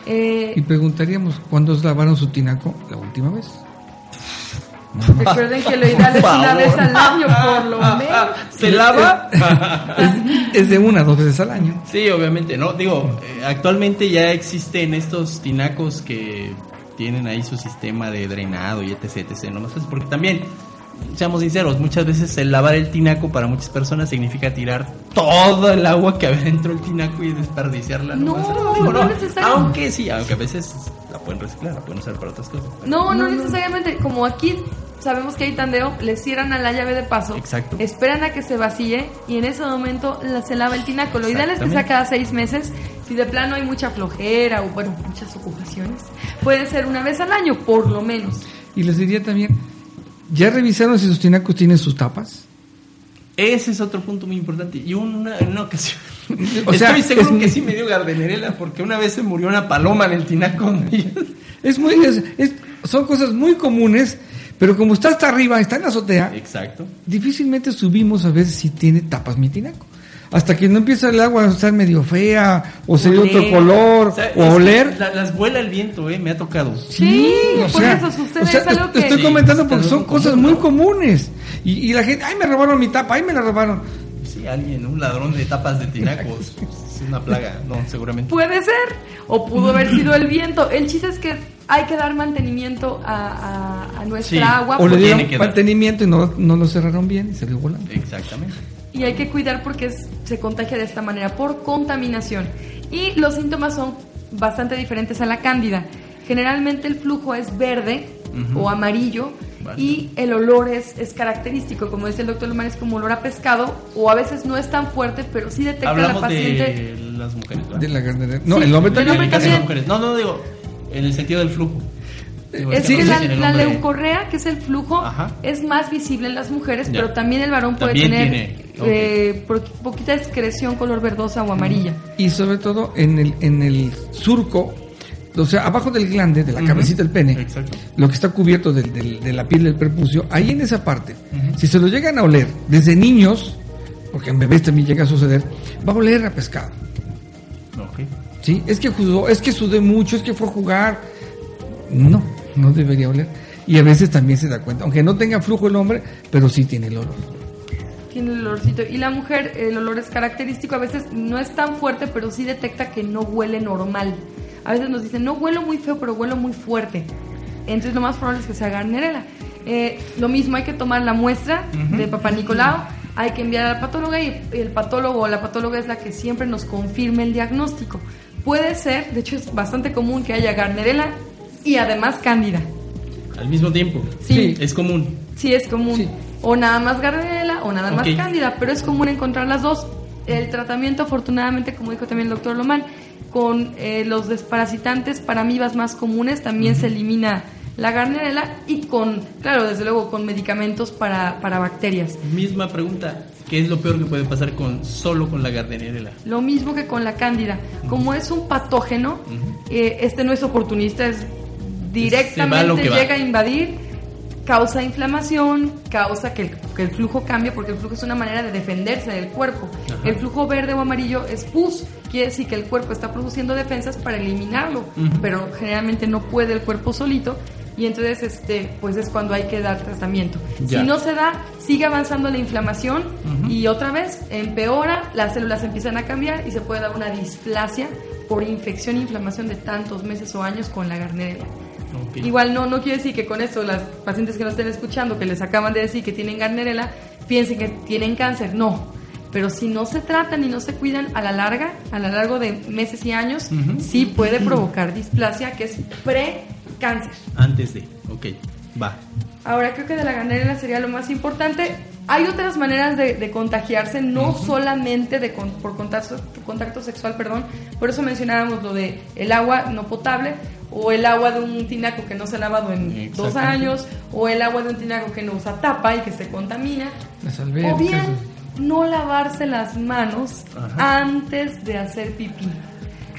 S2: Eh,
S3: Y preguntaríamos, ¿cuándo lavaron su tinaco la última vez?
S2: recuerden que lo ideal es una vez al año por lo menos.
S1: ¿Se lava?
S3: Es, es de una dos veces al año.
S1: Sí, obviamente, ¿no? Digo, eh, actualmente ya existen estos tinacos que tienen ahí su sistema de drenado y etc, etc, ¿no? Entonces, porque también, seamos sinceros, muchas veces el lavar el tinaco para muchas personas significa tirar todo el agua que había dentro del tinaco y desperdiciarla.
S2: No, no, no.
S1: Aunque sí, aunque a veces la pueden reciclar, la pueden usar para otras cosas.
S2: No, no necesariamente. Como aquí sabemos que hay tandeo, le cierran a la llave de paso.
S1: Exacto.
S2: Esperan a que se vacíe y en ese momento la- se lava el tinaco. Lo ideal es que sea cada seis meses. Si de plano hay mucha flojera o, bueno, muchas ocupaciones, puede ser una vez al año, por lo menos.
S3: Y les diría también, ¿ya revisaron si sus tinacos tienen sus tapas?
S1: Ese es otro punto muy importante. Y una, una ocasión.
S3: O sea,
S1: Estoy seguro
S3: es-
S1: que sí me dio gardenerela porque una vez se murió una paloma en el tinaco.
S3: Es muy, es- es- son cosas muy comunes, pero como está hasta arriba, está en la azotea,
S1: Exacto.
S3: difícilmente subimos a ver si tiene tapas mi tinaco. Hasta que no empieza el agua a estar medio fea, o se ve
S2: Oler.
S3: otro color,
S1: O sea,
S3: o oler.
S1: la- las vuela el viento, eh, me ha tocado.
S2: Sí, por eso sucede,
S3: o sea,
S2: es algo
S3: te
S2: que-
S3: estoy
S1: Sí,
S3: comentando porque son
S1: común,
S3: cosas
S1: ¿no?
S3: muy comunes. Y, y la gente, ay, me robaron mi tapa, ay, me la robaron.
S1: Sí, alguien, un ladrón de tapas de tinacos. es una plaga, no, seguramente.
S2: Puede ser, o pudo haber sido el viento. El chiste es que hay que dar mantenimiento a, a- a nuestra
S1: Sí.
S2: agua
S3: O le
S1: Tiene
S3: dieron
S1: que dar.
S3: mantenimiento y no, no lo cerraron bien y salió volando.
S1: Exactamente.
S2: Y hay que cuidar porque es- se contagia de esta manera, por contaminación. Y los síntomas son bastante diferentes a la cándida. Generalmente el flujo es verde
S1: Ujú.
S2: o amarillo
S1: Vale.
S2: y el olor es, es característico. Como dice el doctor Lomar, es como olor a pescado o a veces no es tan fuerte, pero sí detecta
S1: Hablamos
S2: la paciente.
S1: de las mujeres, ¿verdad?
S3: De la garnera. No,
S2: Sí,
S3: el hombre también.
S1: el de
S2: también.
S1: las mujeres. No, no, digo, en el sentido del flujo. Digo,
S2: Es que la, la leucorrea, que es el flujo,
S1: Ajá.
S2: es más visible en las mujeres,
S1: Ya.
S2: pero también el varón puede
S1: También
S2: tener
S1: tiene,
S2: eh, poquita excreción color verdosa o amarilla.
S3: Y sobre todo en el, en el surco, o sea, abajo del glande, de la cabecita del pene,
S1: Exacto.
S3: lo que está cubierto del- de la piel del prepucio, ahí en esa parte, si se lo llegan a oler desde niños, porque en bebés también llega a suceder, va a oler a pescado.
S1: Ok.
S3: ¿Sí? Es que jugó, es que sudé mucho, es que fue a jugar. No, no debería oler. Y a veces también se da cuenta, aunque no tenga flujo el hombre, pero sí tiene el olor.
S2: Tiene el olorcito. Y la mujer, el olor es característico. A veces no es tan fuerte, pero sí detecta que no huele normal. A veces nos dicen, no huelo muy feo, pero huelo muy fuerte. Entonces lo más probable es que sea Garnerela. Eh, lo mismo, hay que tomar la muestra
S1: Ujú.
S2: de Papá Nicolau, hay que enviar al patóloga y el patólogo o la patóloga es la que siempre nos confirme el diagnóstico. Puede ser, de hecho es bastante común que haya Garnerela y además Cándida.
S1: Al mismo tiempo.
S2: Sí.
S1: Es común.
S2: Sí, es común.
S3: Sí.
S2: O nada más Gardnerella o nada más. Cándida, pero es común encontrar las dos. El tratamiento, afortunadamente, como dijo también el doctor Lomán, con eh, los desparasitantes para amibas más comunes también se elimina la Gardnerella y con, claro, desde luego, con medicamentos para, para bacterias.
S1: Misma pregunta. ¿Qué es lo peor que puede pasar con solo con la Gardnerella?
S2: Lo mismo que con la cándida. Como es un patógeno, eh, este no es oportunista, es directamente
S1: va.
S2: llega a invadir, causa inflamación, causa que el, que el flujo cambie, porque el flujo es una manera de defenderse del cuerpo.
S1: Ajá.
S2: El flujo verde o amarillo es pus, quiere decir que el cuerpo está produciendo defensas para eliminarlo, pero generalmente no puede el cuerpo solito. Y entonces, este, pues es cuando hay que dar tratamiento.
S1: Ya.
S2: Si no se da, sigue avanzando la inflamación y otra vez empeora, las células empiezan a cambiar y se puede dar una displasia por infección e inflamación de tantos meses o años con la garnerela. Igual no, no quiere decir que con esto las pacientes que nos estén escuchando, que les acaban de decir que tienen garnerela, piensen que tienen cáncer. No. Pero si no se tratan y no se cuidan a la larga, a lo largo de meses y años, sí puede provocar displasia, que es pre-cáncer.
S1: Antes de. Ok. Va.
S2: Ahora creo que de la ganadera sería lo más importante. Hay otras maneras de, de contagiarse, no solamente de con- por contacto, contacto sexual, perdón. Por eso mencionábamos lo de el agua no potable o el agua de un tinaco que no se ha lavado en dos años o el agua de un tinaco que no usa tapa y que se contamina. O bien no lavarse las manos
S1: Ajá.
S2: antes de hacer pipí.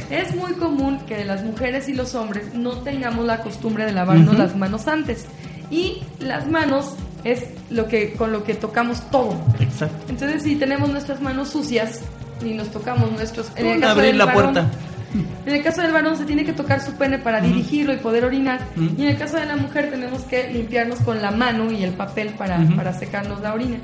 S2: Es muy común que las mujeres y los hombres no tengamos la costumbre de lavarnos las manos antes. Y las manos es lo que con lo que tocamos todo.
S1: Exacto.
S2: Entonces, si tenemos nuestras manos sucias y nos tocamos nuestros en el caso
S1: abrir
S2: del
S1: la
S2: varón-
S1: puerta.
S2: en el caso del varón se tiene que tocar su pene para dirigirlo y poder orinar. Y en el caso de la mujer tenemos que limpiarnos con la mano y el papel para, para secarnos la orina.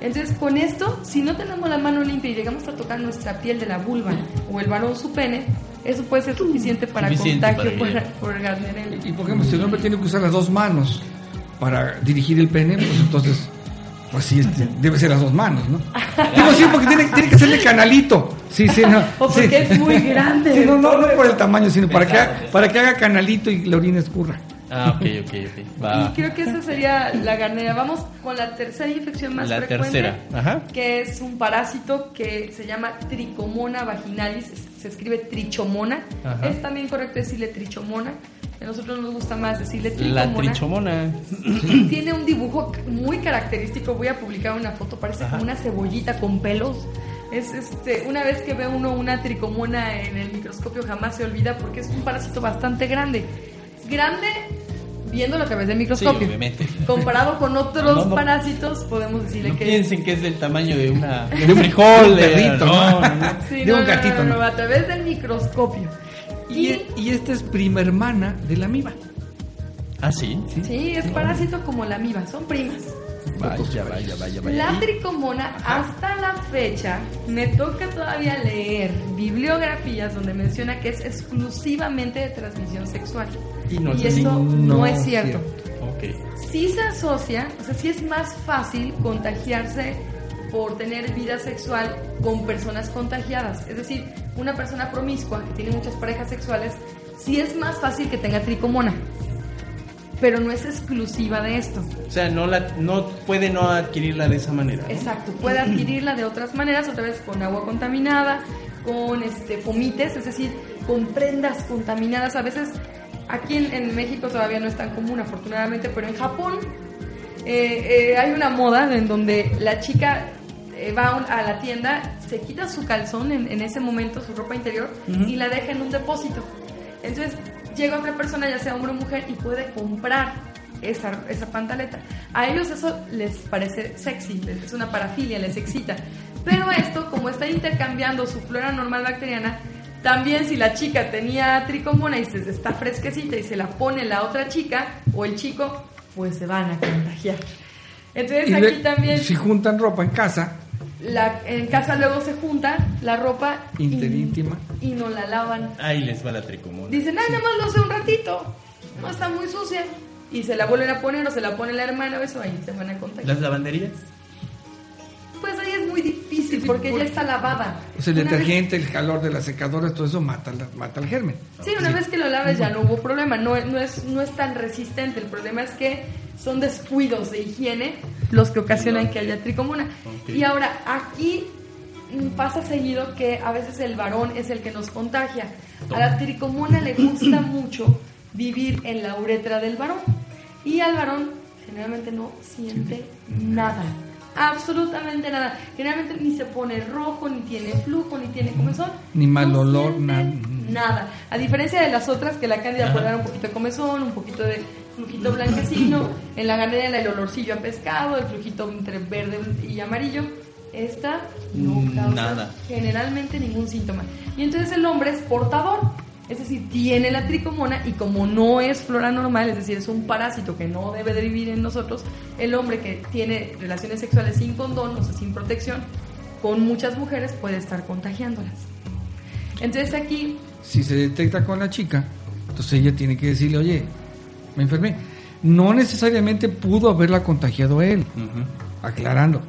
S2: Entonces, con esto, si no tenemos la mano limpia y llegamos a tocar nuestra piel de la vulva o el varón su pene, eso puede ser suficiente para
S1: Suficiente
S2: contagio
S1: para
S2: por, por Gardnerella.
S3: Y por ejemplo, si el hombre tiene que usar las dos manos para dirigir el pene, pues entonces, pues sí, este, debe ser las dos manos, ¿no? Digo sí, porque tiene, tiene que serle canalito. Sí, sí, no.
S2: O porque
S3: sí.
S2: es muy grande.
S3: Sí, no, no, no por el tamaño, sino para que, haga, para que haga canalito y la orina escurra.
S1: Ah, ok, ok, ok. Va.
S2: Y creo que esa sería la garnera. Vamos con la tercera infección más
S1: La
S2: frecuente.
S1: tercera, ajá.
S2: Que es un parásito que se llama Tricomona vaginalis. Se escribe trichomona.
S1: Ajá.
S2: Es también correcto decirle trichomona. A nosotros nos gusta más decirle
S1: La
S2: tricomona.
S1: trichomona.
S2: Tiene un dibujo muy característico. Voy a publicar una foto. Parece
S1: Ajá.
S2: como una cebollita con pelos. Es este, una vez que ve uno una tricomona en el microscopio jamás se olvida porque es un parásito bastante grande. Grande viéndolo a través del
S1: Sí,
S2: microscopio.
S1: obviamente.
S2: Comparado con otros
S1: No, no.
S2: parásitos, podemos decirle
S1: No
S2: que
S1: piensen que es del tamaño de una de un frijol,
S3: de un perrito,
S1: no,
S3: ¿no?
S1: no, no.
S2: Sí,
S3: de
S2: no,
S3: un gatito,
S2: no, no,
S3: ¿no?
S2: a través del microscopio.
S3: Y, y esta es prima hermana de la amiba.
S1: Ah, sí.
S2: Sí, es parásito como la amiba, son primas.
S1: Vaya, vaya, vaya, vaya.
S2: La tricomona, hasta la fecha, me toca todavía leer bibliografías donde menciona que es exclusivamente de transmisión sexual.
S1: Y no
S2: y eso no,
S3: No
S2: es cierto.
S1: Ok.
S2: Sí se asocia, o sea, sí es más fácil contagiarse por tener vida sexual con personas contagiadas. Es decir, una persona promiscua que tiene muchas parejas sexuales, sí es más fácil que tenga tricomona. Pero no es exclusiva de esto.
S1: O sea, no la no puede no adquirirla de esa manera. ¿no?
S2: Exacto, puede adquirirla de otras maneras, otra vez con agua contaminada, con este fomites, es decir, con prendas contaminadas. A veces aquí en, en México todavía no es tan común, afortunadamente, pero en Japón eh, eh, hay una moda en donde la chica eh, va a la tienda, se quita su calzón en, en ese momento, su ropa interior, y la deja en un depósito. Entonces llega otra persona, ya sea hombre o mujer, y puede comprar esa, esa pantaleta. A ellos eso les parece sexy, es una parafilia, les excita. Pero esto, como está intercambiando su flora normal bacteriana, también si la chica tenía tricomona y se está fresquecita y se la pone la otra chica o el chico, pues se van a contagiar. Entonces
S3: Y
S2: aquí
S3: le-
S2: también
S3: Si juntan ropa en casa,
S2: la, en casa luego se junta la ropa y-
S3: Interíntima.
S2: y, no la lavan.
S1: Ahí les va la tricomona.
S2: Dicen, ay, nada más lo sé un ratito, no está muy sucia. Y se la vuelven a poner o se la pone la hermana o eso, ahí se van a contagiar.
S1: ¿Las lavanderías?
S2: Pues ahí es muy difícil porque ya está lavada.
S3: pues el
S2: Una vez-
S3: detergente, el calor de las secadoras, todo eso mata, mata el germen.
S2: Sí, una vez que lo laves ya no hubo problema, no, no, es, no es tan resistente, el problema es que son descuidos de higiene los que ocasionan que haya tricomona. Y ahora, aquí pasa seguido que a veces el varón es el que nos contagia. A la tricomona le gusta mucho vivir en la uretra del varón y al varón generalmente no siente nada. Absolutamente nada. Generalmente ni se pone rojo, ni tiene flujo, ni tiene comezón.
S3: Ni mal
S2: No
S3: olor, nada.
S2: Nada. A diferencia de las otras, que la cándida puede dar un poquito de comezón, un poquito de flujito blanquecino, en la ganadería el olorcillo a pescado, el flujito entre verde y amarillo. Esta no
S1: Mm,
S2: causa
S1: nada.
S2: generalmente ningún síntoma. Y entonces el hombre es portador, es decir, tiene la tricomona y como no es flora normal, es decir, es un parásito que no debe de vivir en nosotros, el hombre que tiene relaciones sexuales sin condón, o sea, sin protección, con muchas mujeres puede estar contagiándolas. Entonces aquí
S3: Si se detecta con la chica, entonces ella tiene que decirle, oye, me enfermé. No necesariamente pudo haberla contagiado él,
S1: Ujú.
S3: aclarando.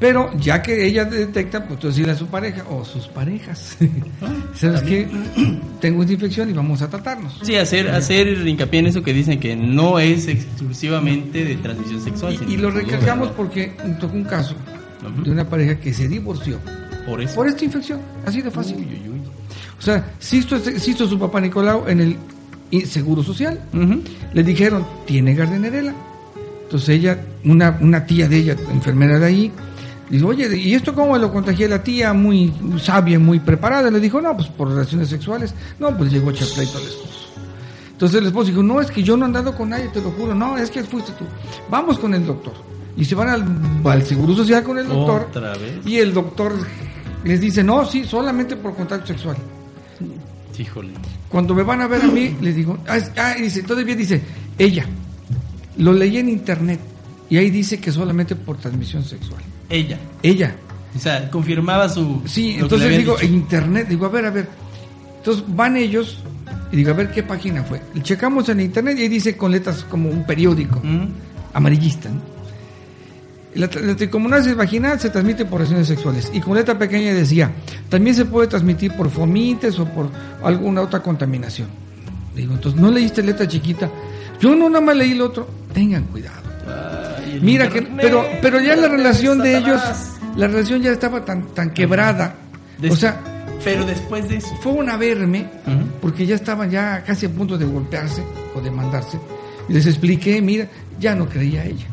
S3: Pero ya que ella detecta, pues entonces decirle a su pareja o sus parejas, ¿sabes qué? Tengo esta infección y vamos a tratarnos.
S1: Sí, hacer, hacer hincapié en eso que dicen que no es exclusivamente de transmisión sexual.
S3: Y, y lo
S1: ¿verdad?
S3: porque tocó un caso de una pareja que se divorció
S1: Por eso.
S3: por esta infección, así de fácil.
S1: Uy, uy, uy.
S3: O sea, si esto, si esto su papá Nicolau en el Seguro Social,
S1: Ujú.
S3: le dijeron, tiene Gardnerella. Entonces ella, una, una tía de ella, enfermera de ahí, dijo, oye, ¿y esto cómo lo contagié la tía? Muy sabia, muy preparada. Le dijo, no, pues por relaciones sexuales. No, pues llegó a echar pleito al esposo. Entonces el esposo dijo, no, es que yo no he andado con nadie, te lo juro. No, es que fuiste tú. Vamos con el doctor. Y se van al, al Seguro Social con el doctor.
S1: Otra vez.
S3: Y el doctor les dice, no, sí, solamente por contacto sexual.
S1: Híjole.
S3: Cuando me van a ver a mí, les digo, ah, ah, y dice, todavía dice, ella. Lo leí en internet y ahí dice que solamente por transmisión sexual.
S1: Ella.
S3: Ella.
S1: O sea, confirmaba su.
S3: Sí, entonces digo,
S1: dicho.
S3: en internet, digo, a ver, a ver. Entonces van ellos y digo, a ver qué página fue. Y checamos en internet y ahí dice con letras como un periódico amarillista. ¿no? La, la tricomonasis vaginal se transmite por relaciones sexuales. Y con letra pequeña decía, también se puede transmitir por fomites o por alguna otra contaminación. Digo, entonces, ¿no leíste letra chiquita? Yo no nada más leí el otro. Tengan cuidado.
S1: El
S3: Mira que, pero, pero ya la relación de ellos, la relación ya estaba tan, tan quebrada. O sea,
S1: Pero después de eso.
S3: fueron a verme porque ya estaban ya casi a punto de golpearse o de mandarse. Y les expliqué, mira, ya no creía a ella.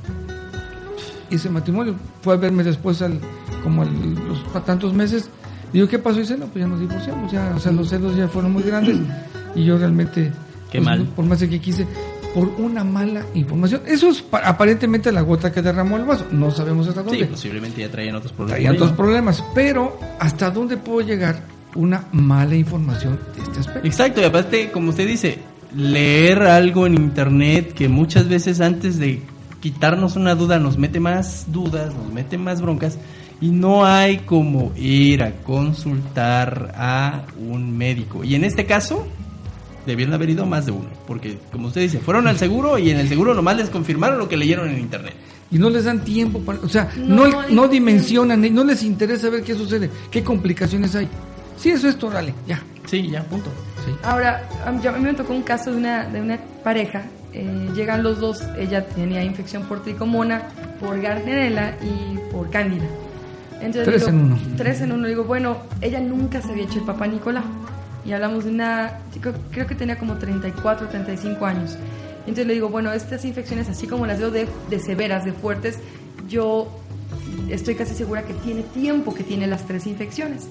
S3: Y ese matrimonio fue a verme después, al, como a los a tantos meses. Digo, ¿qué pasó? Y dice, no, pues ya nos divorciamos. Ya, o sea, los celos ya fueron muy grandes. Y yo realmente,
S1: Qué
S3: pues,
S1: mal.
S3: por más de que quise, por una mala información. Eso es pa- aparentemente la gota que derramó el vaso. No sabemos hasta dónde.
S1: Sí, posiblemente ya traían otros problemas.
S3: Traían otros problemas. Pero, ¿hasta dónde puedo llegar una mala información de este aspecto?
S1: Exacto, y aparte, como usted dice, leer algo en internet que muchas veces antes de quitarnos una duda nos mete más dudas, nos mete más broncas y no hay como ir a consultar a un médico. Y en este caso, debieron haber ido más de uno, porque como usted dice, fueron al seguro y en el seguro nomás les confirmaron lo que leyeron en internet.
S3: y no les dan tiempo para, o sea,
S2: No
S3: no, no, dimensionan, no les interesa ver qué sucede, qué complicaciones hay. Sí, eso es órale, ya.
S1: Sí, ya, punto.
S3: Sí.
S2: Ahora, a mí me tocó un caso de una, de una pareja. eh, llegan los dos, ella tenía infección por tricomona, por gardnerella y por cándida. Entonces
S3: Tres
S2: digo,
S3: en uno.
S2: Tres en uno. Digo, bueno, ella nunca se había hecho el papá Nicolau. Y hablamos de una, creo, que tenía como 34, 35 años. Entonces le digo, bueno, estas infecciones, así como las veo de, de severas, de fuertes, yo estoy casi segura que tiene tiempo que tiene las tres infecciones.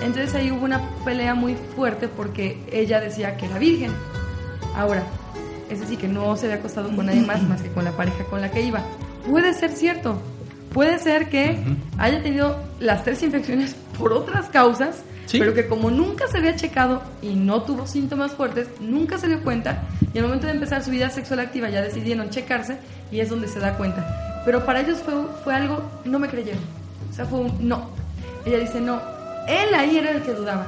S2: Entonces ahí hubo una pelea muy fuerte porque ella decía que era virgen. Ahora, es decir, que no se había acostado con nadie más más que con la pareja con la que iba. Puede ser cierto. Puede ser que haya tenido las tres infecciones por otras causas,
S1: Sí.
S2: pero que como nunca se había checado y no tuvo síntomas fuertes, nunca se dio cuenta y al momento de empezar su vida sexual activa ya decidieron checarse y es donde se da cuenta. Pero para ellos fue, fue algo, no me creyeron. O sea, fue un no. Ella dice no. Él ahí era el que dudaba.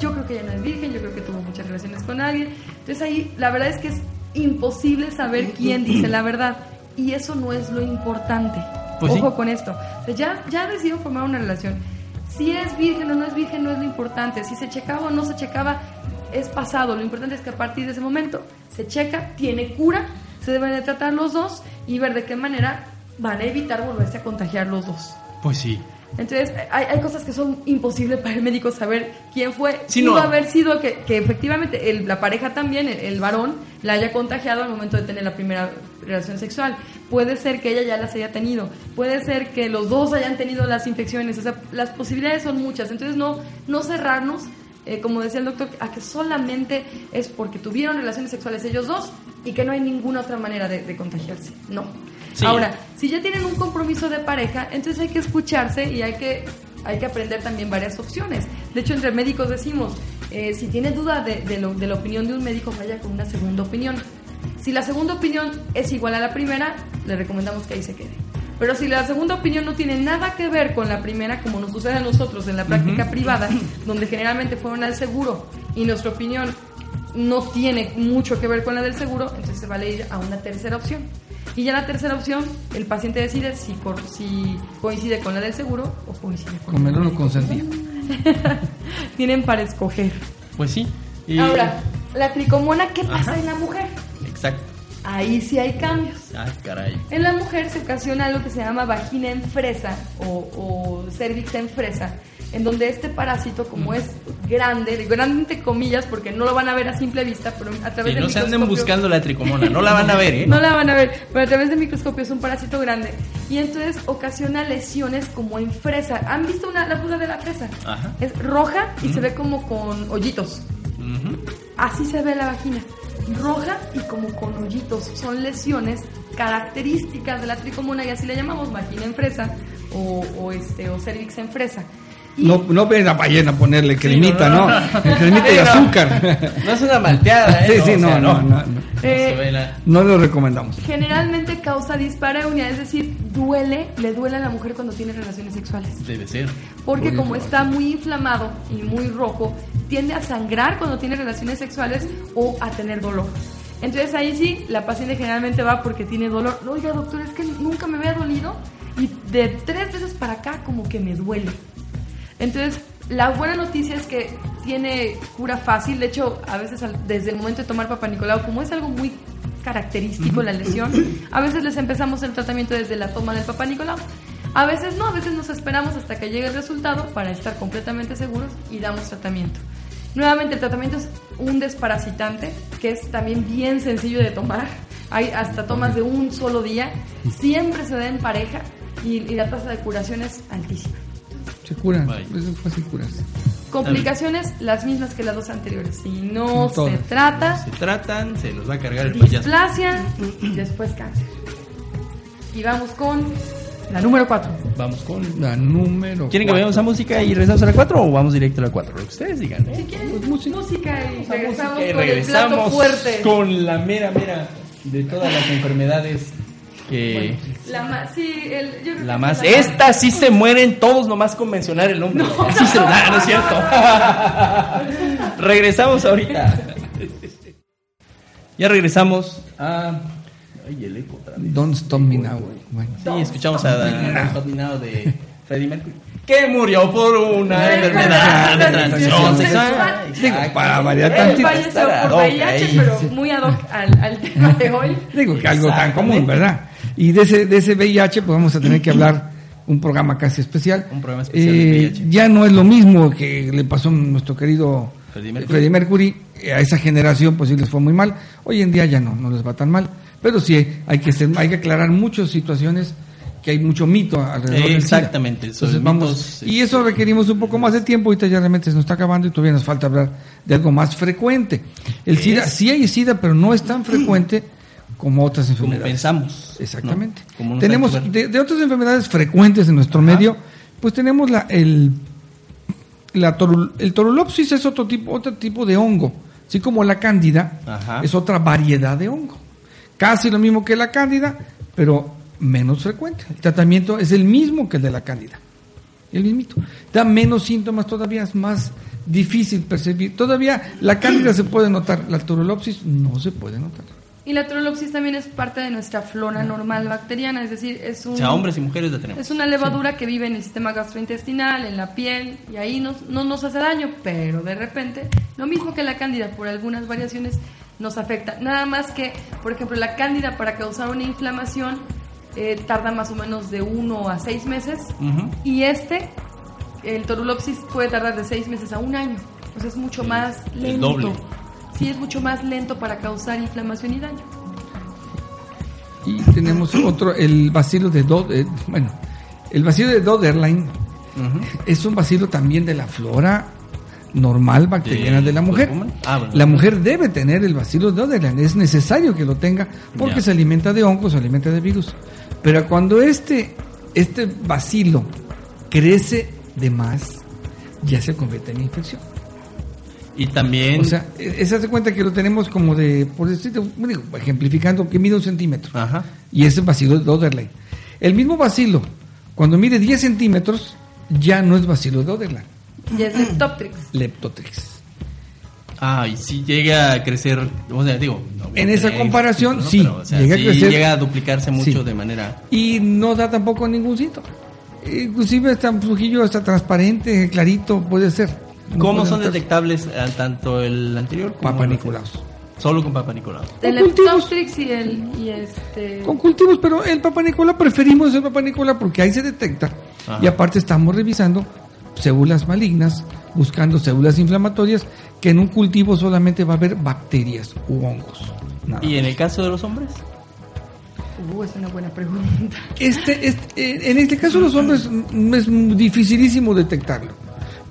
S2: Yo creo que ella no es virgen, yo creo que tuvo muchas relaciones con alguien. Entonces ahí la verdad es que es imposible saber quién dice la verdad. Y eso no es lo importante.
S1: Pues sí.
S2: Ojo con esto. O sea, ya, ya decidió formar una relación. Si es virgen o no es virgen no es lo importante. Si se checaba o no se checaba es pasado. Lo importante es que a partir de ese momento se checa, tiene cura, se deben de tratar los dos y ver de qué manera van a evitar volverse a contagiar los dos.
S1: Pues sí.
S2: Entonces, hay, hay cosas que son imposibles para el médico saber quién fue.
S1: Sí,
S2: Pudo
S1: no.
S2: haber sido que, que efectivamente el- la pareja también, el, el varón, la haya contagiado al momento de tener la primera relación sexual. Puede ser que ella ya las haya tenido. Puede ser que los dos hayan tenido las infecciones. O sea, las posibilidades son muchas. Entonces, no, no cerrarnos, eh, como decía el doctor, a que solamente es porque tuvieron relaciones sexuales ellos dos y que no hay ninguna otra manera de, de contagiarse. No.
S1: Sí.
S2: Ahora, si ya tienen un compromiso de pareja, entonces hay que escucharse y hay que, hay que aprender también varias opciones. De hecho, entre médicos decimos, eh, si tiene duda de, de lo- de la opinión de un médico, vaya con una segunda opinión. Si la segunda opinión es igual a la primera, le recomendamos que ahí se quede. Pero si la segunda opinión no tiene nada que ver con la primera, como nos sucede a nosotros en la práctica privada, donde generalmente fueron al seguro y nuestra opinión no tiene mucho que ver con la del seguro, entonces se vale ir a una tercera opción. Y ya la tercera opción, el paciente decide si, si coincide con la del seguro o coincide con
S3: Con
S2: la del
S3: lo consentido.
S2: Tienen para escoger.
S1: Pues sí. Y-
S2: Ahora, la tricomona, ¿qué pasa
S1: Ajá.
S2: en la mujer?
S1: Exacto.
S2: Ahí sí hay cambios.
S1: Ah, caray.
S2: En la mujer se ocasiona algo que se llama vagina en fresa o, o cervix en fresa, en donde este parásito, como es grande, de grande entre comillas, porque no lo van a ver a simple vista, pero a través
S1: Sí,
S2: del
S1: no se anden
S2: microscopio-
S1: buscando la tricomona, no la van a ver, ¿eh?
S2: No la van a ver, pero a través del microscopio es un parásito grande y entonces ocasiona lesiones como en fresa. ¿Han visto una, la fruta de la fresa?
S1: Ajá.
S2: Es roja y se ve como con hoyitos.
S1: Ujú.
S2: Así se ve la vagina. Roja y como con hoyitos. Son lesiones características de la tricomona y así le llamamos vagina en fresa o, o este, o cervix en fresa.
S3: No, no ven a ballena ponerle cremita,
S1: no,
S3: ¿no?
S1: no.
S3: Cremita y
S1: Sí, no.
S3: azúcar.
S1: No es una malteada, ¿eh?
S3: Sí, sí,
S1: o
S3: no,
S1: sea,
S3: no, no, no.
S2: Eh,
S1: la-
S3: No lo recomendamos.
S2: generalmente causa dispareunia, es decir, duele, le duele a la mujer cuando tiene relaciones sexuales.
S1: Debe ser.
S2: Porque
S3: Muy
S2: como está muy inflamado y muy rojo, tiende a sangrar cuando tiene relaciones sexuales o a tener dolor. Entonces ahí sí, la paciente generalmente va porque tiene dolor. No, oiga doctor, es que nunca me había dolido y de tres veces para acá como que me duele. Entonces, la buena noticia es que tiene cura fácil. De hecho, a veces desde el momento de tomar Papa Nicolau, como es algo muy característico la lesión, a veces les empezamos el tratamiento desde la toma del Papa Nicolau. A veces no, a veces nos esperamos hasta que llegue el resultado para estar completamente seguros y damos tratamiento. Nuevamente, el tratamiento es un desparasitante que es también bien sencillo de tomar. Hay hasta tomas de un solo día. Siempre se da en pareja y, y la tasa de curación es altísima.
S3: Se curan. Es fácil curarse.
S2: Complicaciones las mismas que las dos anteriores. Si no
S3: Todo.
S2: se trata,
S1: Se tratan, se los va a cargar el payaso.
S2: displasia y después cáncer. Y vamos con la número 4.
S1: Vamos con.
S3: La número.
S1: ¿Quieren que veamos a música y regresamos a la 4 o vamos directo a la 4? Lo que ustedes digan. ¿eh?
S2: Si quieren, música, y regresamos
S1: Y
S2: con el plato fuerte.
S1: con la mera, mera de todas las enfermedades que.
S2: La más, sí, el, yo creo
S1: La
S2: que
S1: más.
S2: es la
S1: Estas sí se mueren todos nomás con mencionar el nombre. Sí se ah, no es cierto. regresamos ahorita. ya regresamos a. Ay, el eco otra vez.
S3: Don't Stop Me Now. Bueno.
S1: Sí, escuchamos a Don't Stop Me Now de Freddie Mercury. Que murió por una enfermedad de transmisión sexual.
S3: Digo, para variar tantito.
S2: falleció por VIH, pero muy ad hoc al, al tema de hoy.
S3: Digo que algo tan común. ¿verdad? Y de ese, de ese VIH, pues vamos a tener que hablar un programa casi especial.
S1: Un programa especial de
S3: Eh,
S1: VIH.
S3: Ya no es lo mismo que le pasó a nuestro querido
S1: Freddie Mercury.
S3: Freddie Mercury, eh, a esa generación pues sí les fue muy mal. Hoy en día ya no, no les va tan mal. Pero sí hay que ser, hay que aclarar muchas situaciones que hay mucho mito alrededor del SIDA.
S1: Exactamente, sobre
S3: Entonces, vamos,
S1: mitos,
S3: y eso requerimos un poco más de tiempo, ahorita ya realmente se nos está acabando y todavía nos falta hablar de algo más frecuente. El
S1: ¿Qué
S3: SIDA,
S1: es?
S3: sí hay SIDA, pero no es tan frecuente como otras
S1: Como
S3: enfermedades.
S1: pensamos.
S3: Exactamente.
S1: Como
S3: tenemos de, de otras enfermedades frecuentes en nuestro
S1: Ajá.
S3: medio, pues tenemos la el la torul- el torulopsis es otro tipo otro tipo de hongo, así como la cándida
S1: Ajá.
S3: es otra variedad de hongo. Casi lo mismo que la cándida, pero menos frecuente. El tratamiento es el mismo que el de la cándida. El mismito. Da menos síntomas todavía, es más difícil percibir. Todavía la cándida se puede notar, la torulopsis no se puede notar.
S2: Y la trolopsis también es parte de nuestra flora normal bacteriana, es decir, es un...
S1: O sea, hombres y mujeres la tenemos.
S2: Es una levadura que vive en el sistema gastrointestinal, en la piel, y ahí nos- no nos hace daño, pero de repente, lo mismo que la cándida, por algunas variaciones, nos afecta. Nada más que, por ejemplo, la cándida para causar una inflamación eh, tarda más o menos de uno a seis meses, y este, el torulopsis, puede tardar de seis meses a un año. O sea, es mucho más
S1: el
S2: lento.
S1: doble.
S2: Sí, es mucho más lento para causar inflamación y daño.
S3: Y tenemos otro, el bacilo de Do, eh, bueno, el bacilo de Doderline es un bacilo también de la flora normal bacteriana de,
S1: ¿De
S3: la mujer.
S1: cuerpo humano? Ah, bueno.
S3: La mujer debe tener el bacilo de Doderline, es necesario que lo tenga porque se alimenta de hongos, se alimenta de virus. Pero cuando este, este bacilo crece de más, ya se convierte en infección.
S1: Y también.
S3: O sea, se hace cuenta que lo tenemos como de, por decirte, digo, ejemplificando, que mide un centímetro.
S1: Ajá.
S3: Y ese bacilo de Doderlein. El mismo bacilo, cuando mide 10 centímetros, ya no es bacilo de Doderlein,
S2: Y es Leptoptrix.
S3: Leptotrix.
S1: Ah, y si llega a crecer, o sea, digo, no,
S3: En esa comparación,
S1: ¿no?
S3: sí,
S1: Pero, o sea,
S3: llega a
S1: sí
S3: crecer.
S1: llega a duplicarse mucho
S3: Sí.
S1: de manera.
S3: Y no da tampoco ningún síntoma. Inclusive está un flujillo, está transparente, clarito, puede ser.
S1: ¿Cómo son detectables eh, tanto el anterior como
S3: Papa Nicolaus.
S1: Solo con Papa Nicolau.
S2: El
S3: Con cultivos.
S2: Leptoptrix y el. Y este.
S3: Con cultivos, pero el Papa Nicola preferimos el Papa Nicola porque ahí se detecta.
S1: Ajá.
S3: Y aparte estamos revisando células malignas, buscando células inflamatorias, que en un cultivo solamente va a haber bacterias u hongos. Nada
S1: ¿Y en el caso de los hombres?
S2: Uh, es una buena pregunta.
S3: Este, este, eh, en este caso los hombres mm, es dificilísimo detectarlo,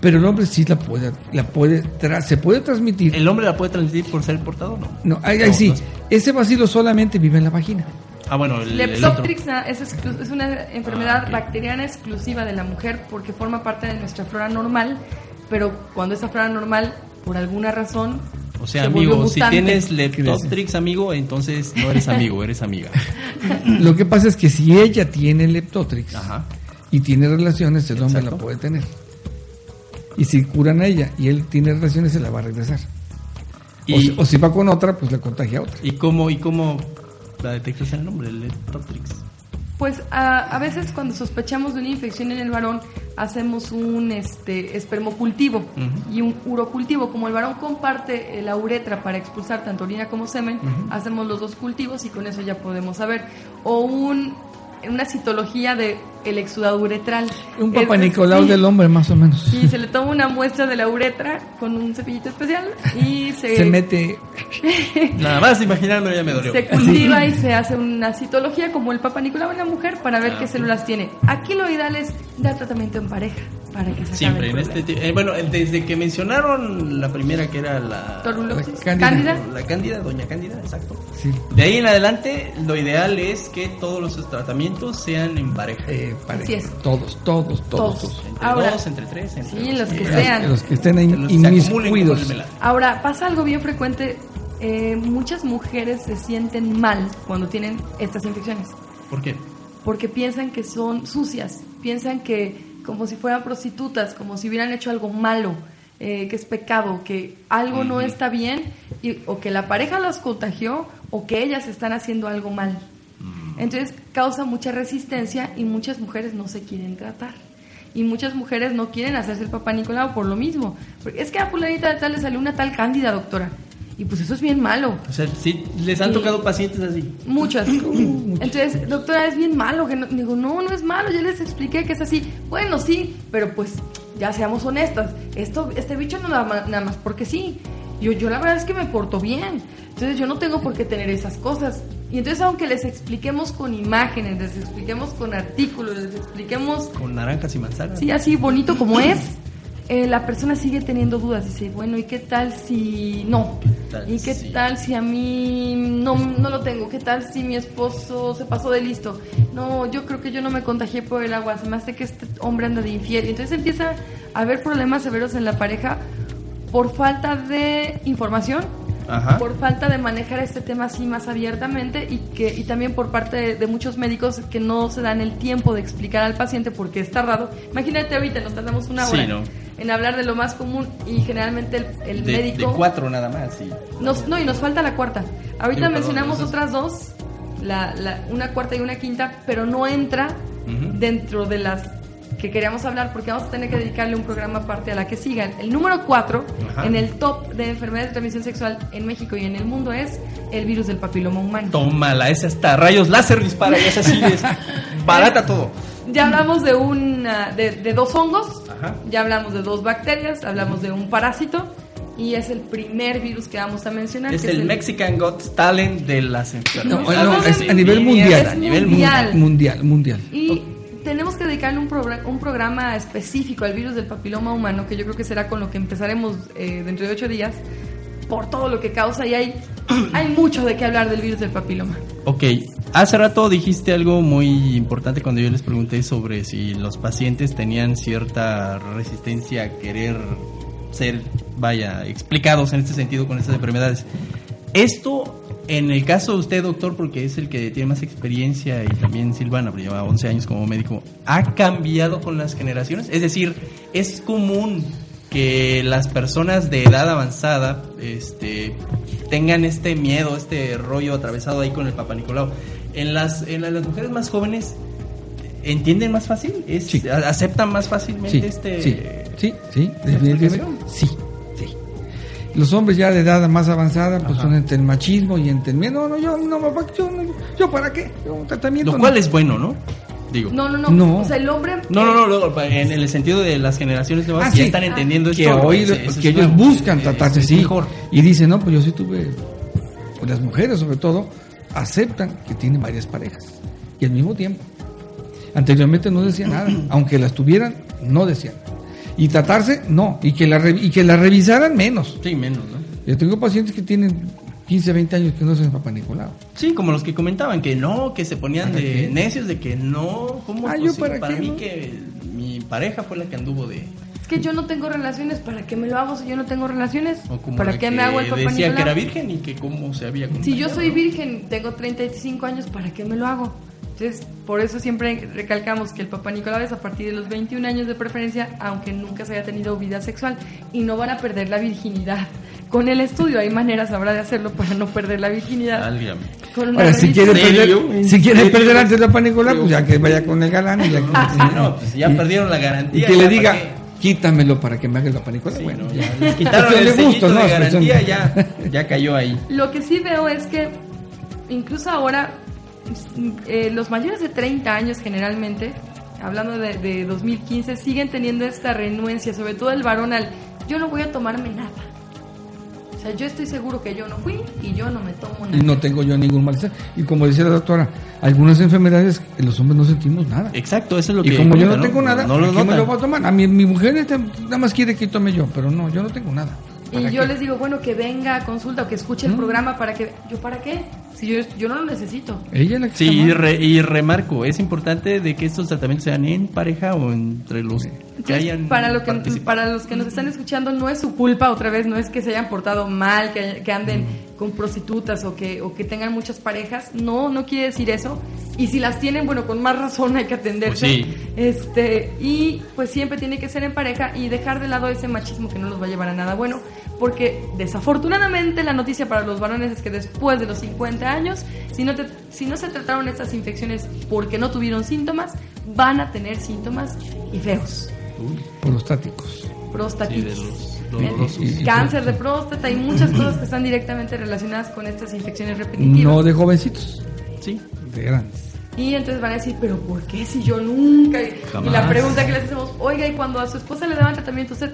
S3: pero el hombre sí la puede, la puede tra- se puede transmitir.
S1: ¿El hombre la puede transmitir por ser portador no?
S3: no, ahí, ahí
S1: No,
S3: sí,
S1: no
S3: ese vacilo solamente vive en la vagina.
S1: Ah, bueno, el.
S2: Leptoptrix es, una enfermedad
S1: Ah,
S2: bacteriana exclusiva de la mujer porque forma parte de nuestra flora normal, pero cuando esa flora normal, por alguna razón,
S1: O sea,
S2: se
S1: amigo, si tienes Leptotrix, amigo, entonces no eres amigo, eres amiga.
S3: Lo que pasa es que si ella tiene leptotrix
S1: Ajá.
S3: y tiene relaciones, el hombre la puede tener. Y si curan a ella y él tiene relaciones, se la va a regresar. O,
S1: Y-
S3: si, o si va con otra, pues le contagia a otra.
S1: ¿Y cómo, y cómo la detectas en el nombre, el Leptotrix?
S2: Pues a, a veces cuando sospechamos de una infección en el varón hacemos un este espermocultivo y un urocultivo. Como el varón comparte eh, la uretra para expulsar tanto orina como semen, hacemos los dos cultivos y con eso ya podemos saber. O un una citología de el exudado uretral.
S3: Un
S2: Es
S3: papá
S2: decir,
S3: Nicolau del hombre, más o menos.
S2: Sí, se le toma una muestra de la uretra con un cepillito especial y se,
S3: Se mete.
S1: Nada más imaginarlo ya me dolió.
S2: se cultiva y se hace una citología como el Papa Nicolau en la mujer para ver
S1: Ah,
S2: qué células tiene. Aquí lo ideal es dar tratamiento en pareja para que se acabe
S1: Siempre, en este eh, bueno, desde que mencionaron la primera que era la...
S2: Torulopsis,
S3: La cándida.
S2: cándida.
S1: La cándida, doña cándida, exacto.
S3: Sí.
S1: De ahí en adelante, lo ideal es que todos los tratamientos sean en pareja.
S3: Eh, pareja.
S2: Así es.
S3: Todos, todos, todos.
S2: Todos.
S3: todos.
S1: Entre
S2: ahora-
S1: dos, entre tres, entre
S2: Sí, los que
S1: quieran.
S2: sean.
S3: Los que estén ahí
S1: Que los-
S3: inmiscuidos.
S2: Ahora, pasa algo bien frecuente. eh, muchas mujeres se sienten mal cuando tienen estas infecciones.
S1: ¿Por qué?
S2: porque piensan que son sucias, piensan que como si fueran prostitutas, como si hubieran hecho algo malo, eh, que es pecado, que algo no está bien, y- o que la pareja las contagió, o que ellas están haciendo algo mal. Entonces causa mucha resistencia y muchas mujeres no se quieren tratar. Y muchas mujeres no quieren hacerse el papá Nicolau por lo mismo. Porque es que a fulanita de tal le salió una tal cándida, doctora. Y pues eso es bien malo.
S1: O sea, sí, les han tocado pacientes así.
S2: Muchas. Entonces, doctora, es bien malo. Que no, digo, no, no es malo, ya les expliqué que es así. Bueno, sí, pero pues ya seamos honestas, esto, este bicho no más, nada más porque sí. Yo, yo la verdad es que me porto bien. Entonces yo no tengo por qué tener esas cosas. Y entonces aunque les expliquemos con imágenes, les expliquemos con artículos, les expliquemos...
S1: Con naranjas y manzanas.
S2: Sí, así bonito como es, eh, la persona sigue teniendo dudas. Dice, bueno, ¿y qué tal si no? ¿Y qué tal si a mí no, no lo tengo? ¿Qué tal si mi esposo se pasó de listo? No, yo creo que yo no me contagié por el agua. Se me hace que este hombre anda de infiel. Y entonces empieza a haber problemas severos en la pareja por falta de información,
S1: Ajá.
S2: por falta de manejar este tema así más abiertamente y que y también por parte de, de muchos médicos que no se dan el tiempo de explicar al paciente porque es tardado. Imagínate ahorita, nos tardamos una
S1: Sí,
S2: hora
S1: ¿no?
S2: en hablar de lo más común y generalmente el, el
S1: de,
S2: médico...
S1: de cuatro nada más. Sí.
S2: Nos, no, y nos falta la cuarta. Ahorita mencionamos otras dos, la, la- una cuarta y una quinta, pero no entra dentro de las que queríamos hablar porque vamos a tener que dedicarle un programa aparte a la que sigan. El número cuatro
S1: Ajá.
S2: en el top de enfermedades de transmisión sexual en México y en el mundo es el virus del papiloma humano.
S1: Tómala, esa está. Rayos láser dispara y es así. Es barata todo.
S2: Ya hablamos de, una, de, de dos hongos,
S1: Ajá.
S2: ya hablamos de dos bacterias, hablamos de un parásito y es el primer virus que vamos a mencionar.
S1: Es
S2: que
S1: el Mexican Got Talent de las enfermedades.
S3: no,
S2: no,
S3: es
S2: es
S3: a nivel mundial.
S2: es
S1: A nivel
S2: mundial.
S3: Mundial, mundial.
S2: Y tenemos que dedicarle un, un programa específico al virus del papiloma humano, que yo creo que será con lo que empezaremos eh, dentro de ocho días, por todo lo que causa y hay, hay mucho de qué hablar del virus del papiloma.
S1: Ok, hace rato dijiste algo muy importante cuando yo les pregunté sobre si los pacientes tenían cierta resistencia a querer ser, vaya, explicados en este sentido con estas enfermedades. Esto, en el caso de usted, doctor, porque es el que tiene más experiencia y también Silvana, porque lleva 11 años como médico, ¿ha cambiado con las generaciones? Es decir, ¿es común que las personas de edad avanzada este, tengan este miedo, este rollo atravesado ahí con el Papa Nicolau? En las, en las mujeres más jóvenes, ¿entienden más fácil? ¿Es,
S3: Sí.
S1: a- ¿Aceptan más fácilmente
S3: Sí,
S1: este...?
S3: sí, sí, sí, definitivamente.
S1: explicación?
S3: Sí, sí. Los hombres ya de edad más avanzada, pues
S1: Ajá.
S3: son entre el machismo y entre el miedo. No, no, yo, no, papá, yo, no, yo, ¿para qué? Yo, un tratamiento.
S1: Lo
S3: no.
S1: cual es bueno, ¿no? Digo.
S2: No, no, no.
S3: No.
S2: O sea, el hombre...
S1: No, no, no, no, en el sentido de las generaciones nuevas
S3: Ah,
S1: que ya
S3: sí.
S1: están entendiendo
S3: que
S1: esto.
S3: hoy,
S1: ese- ese
S3: que
S1: es
S3: ellos buscan
S1: eh,
S3: tratarse así
S1: mejor.
S3: y dicen no pues yo sí tuve pues, las mujeres sobre todo aceptan que tienen varias parejas y al mismo tiempo anteriormente no decían nada aunque las tuvieran no decían y tratarse no y que la re- y que la revisaran menos
S1: Sí, menos, ¿no?
S3: yo tengo pacientes que tienen 15 20 años que no se papá Nicolau
S1: Sí, como los que comentaban que no, que se ponían
S3: ¿Para
S1: de
S3: qué?
S1: necios de que no, ¿cómo
S3: Ah,
S1: es
S3: ¿yo
S1: posible?
S3: para qué,
S1: mí
S3: no?
S1: que mi pareja fue la que anduvo de
S2: Es que yo no tengo relaciones, ¿para qué me lo hago si yo no tengo relaciones?
S1: o como
S2: ¿Para qué
S1: que
S2: me hago el papá
S1: decía que era virgen y que cómo se había
S2: Si yo soy virgen, tengo 35 años, ¿para qué me lo hago? Entonces, por eso siempre recalcamos que el Papá Nicolau es a partir de los 21 años de preferencia, aunque nunca se haya tenido vida sexual, y no van a perder la virginidad. Con el estudio hay maneras ahora de hacerlo para no perder la virginidad. Una
S3: ahora si quiere
S1: ¿En
S3: perder si quiere perder antes de papá Nicolau pues ya que vaya con el galán y ya
S1: Ah, no, pues ya perdieron la garantía.
S3: y que le diga quítamelo para que me haga el papá Nicolau
S1: Sí,
S3: bueno
S1: no,
S3: ya
S1: ya les quitaron
S3: Cuestión
S1: el
S3: de gusto, ¿no?
S1: de garantía, ya, ya cayó ahí.
S2: Lo que sí veo es que incluso ahora eh, los mayores de 30 años generalmente, hablando de, de 2015, siguen teniendo esta renuencia, sobre todo el varón al yo no voy a tomarme nada. O sea, yo estoy seguro que yo no fui y yo no me tomo nada.
S3: y no tengo yo ningún malestar. Y como decía la doctora, algunas enfermedades en los hombres no sentimos nada.
S1: Exacto, eso es lo
S3: Y
S1: que.
S3: como yo no
S1: cuenta,
S3: tengo nada,
S1: no lo
S3: ¿por qué me lo voy a tomar? A mí, mi mujer este, nada más quiere que tome yo, pero no, yo no tengo nada.
S2: Y
S3: ¿Para
S2: yo
S3: qué?
S2: les digo, bueno, que venga a consulta o que escuche el
S3: Mm.
S2: programa para que... ¿Yo para qué? Si yo, yo no lo necesito.
S3: Ella la que
S1: Sí, y, re- y remarco, es importante de que estos tratamientos sean en pareja o entre los que
S2: Entonces,
S1: hayan
S2: para, lo que, para los que nos están escuchando, no es su culpa, otra vez, no es que se hayan portado mal, que, que anden con prostitutas o que, o que tengan muchas parejas. No, no quiere decir eso. Y si las tienen, bueno, con más razón hay que atenderse.
S1: Pues sí.
S2: Este, y pues siempre tiene que ser en pareja y dejar de lado ese machismo que no nos va a llevar a nada bueno. Porque desafortunadamente la noticia para los varones es que después de los 50 años, si no, te- si no se trataron estas infecciones porque no tuvieron síntomas, van a tener síntomas y feos
S3: prostáticos.
S1: Sí,
S2: prostatitis.
S1: dolorosos.
S3: Y-
S2: Cáncer de próstata y muchas cosas que están directamente relacionadas con estas infecciones repetitivas.
S3: No de jovencitos,
S1: Sí.
S3: de grandes.
S2: Y entonces van a decir, pero ¿por qué si yo nunca? Y la pregunta que les hacemos, oiga, y cuando a su esposa le daban tratamiento, usted,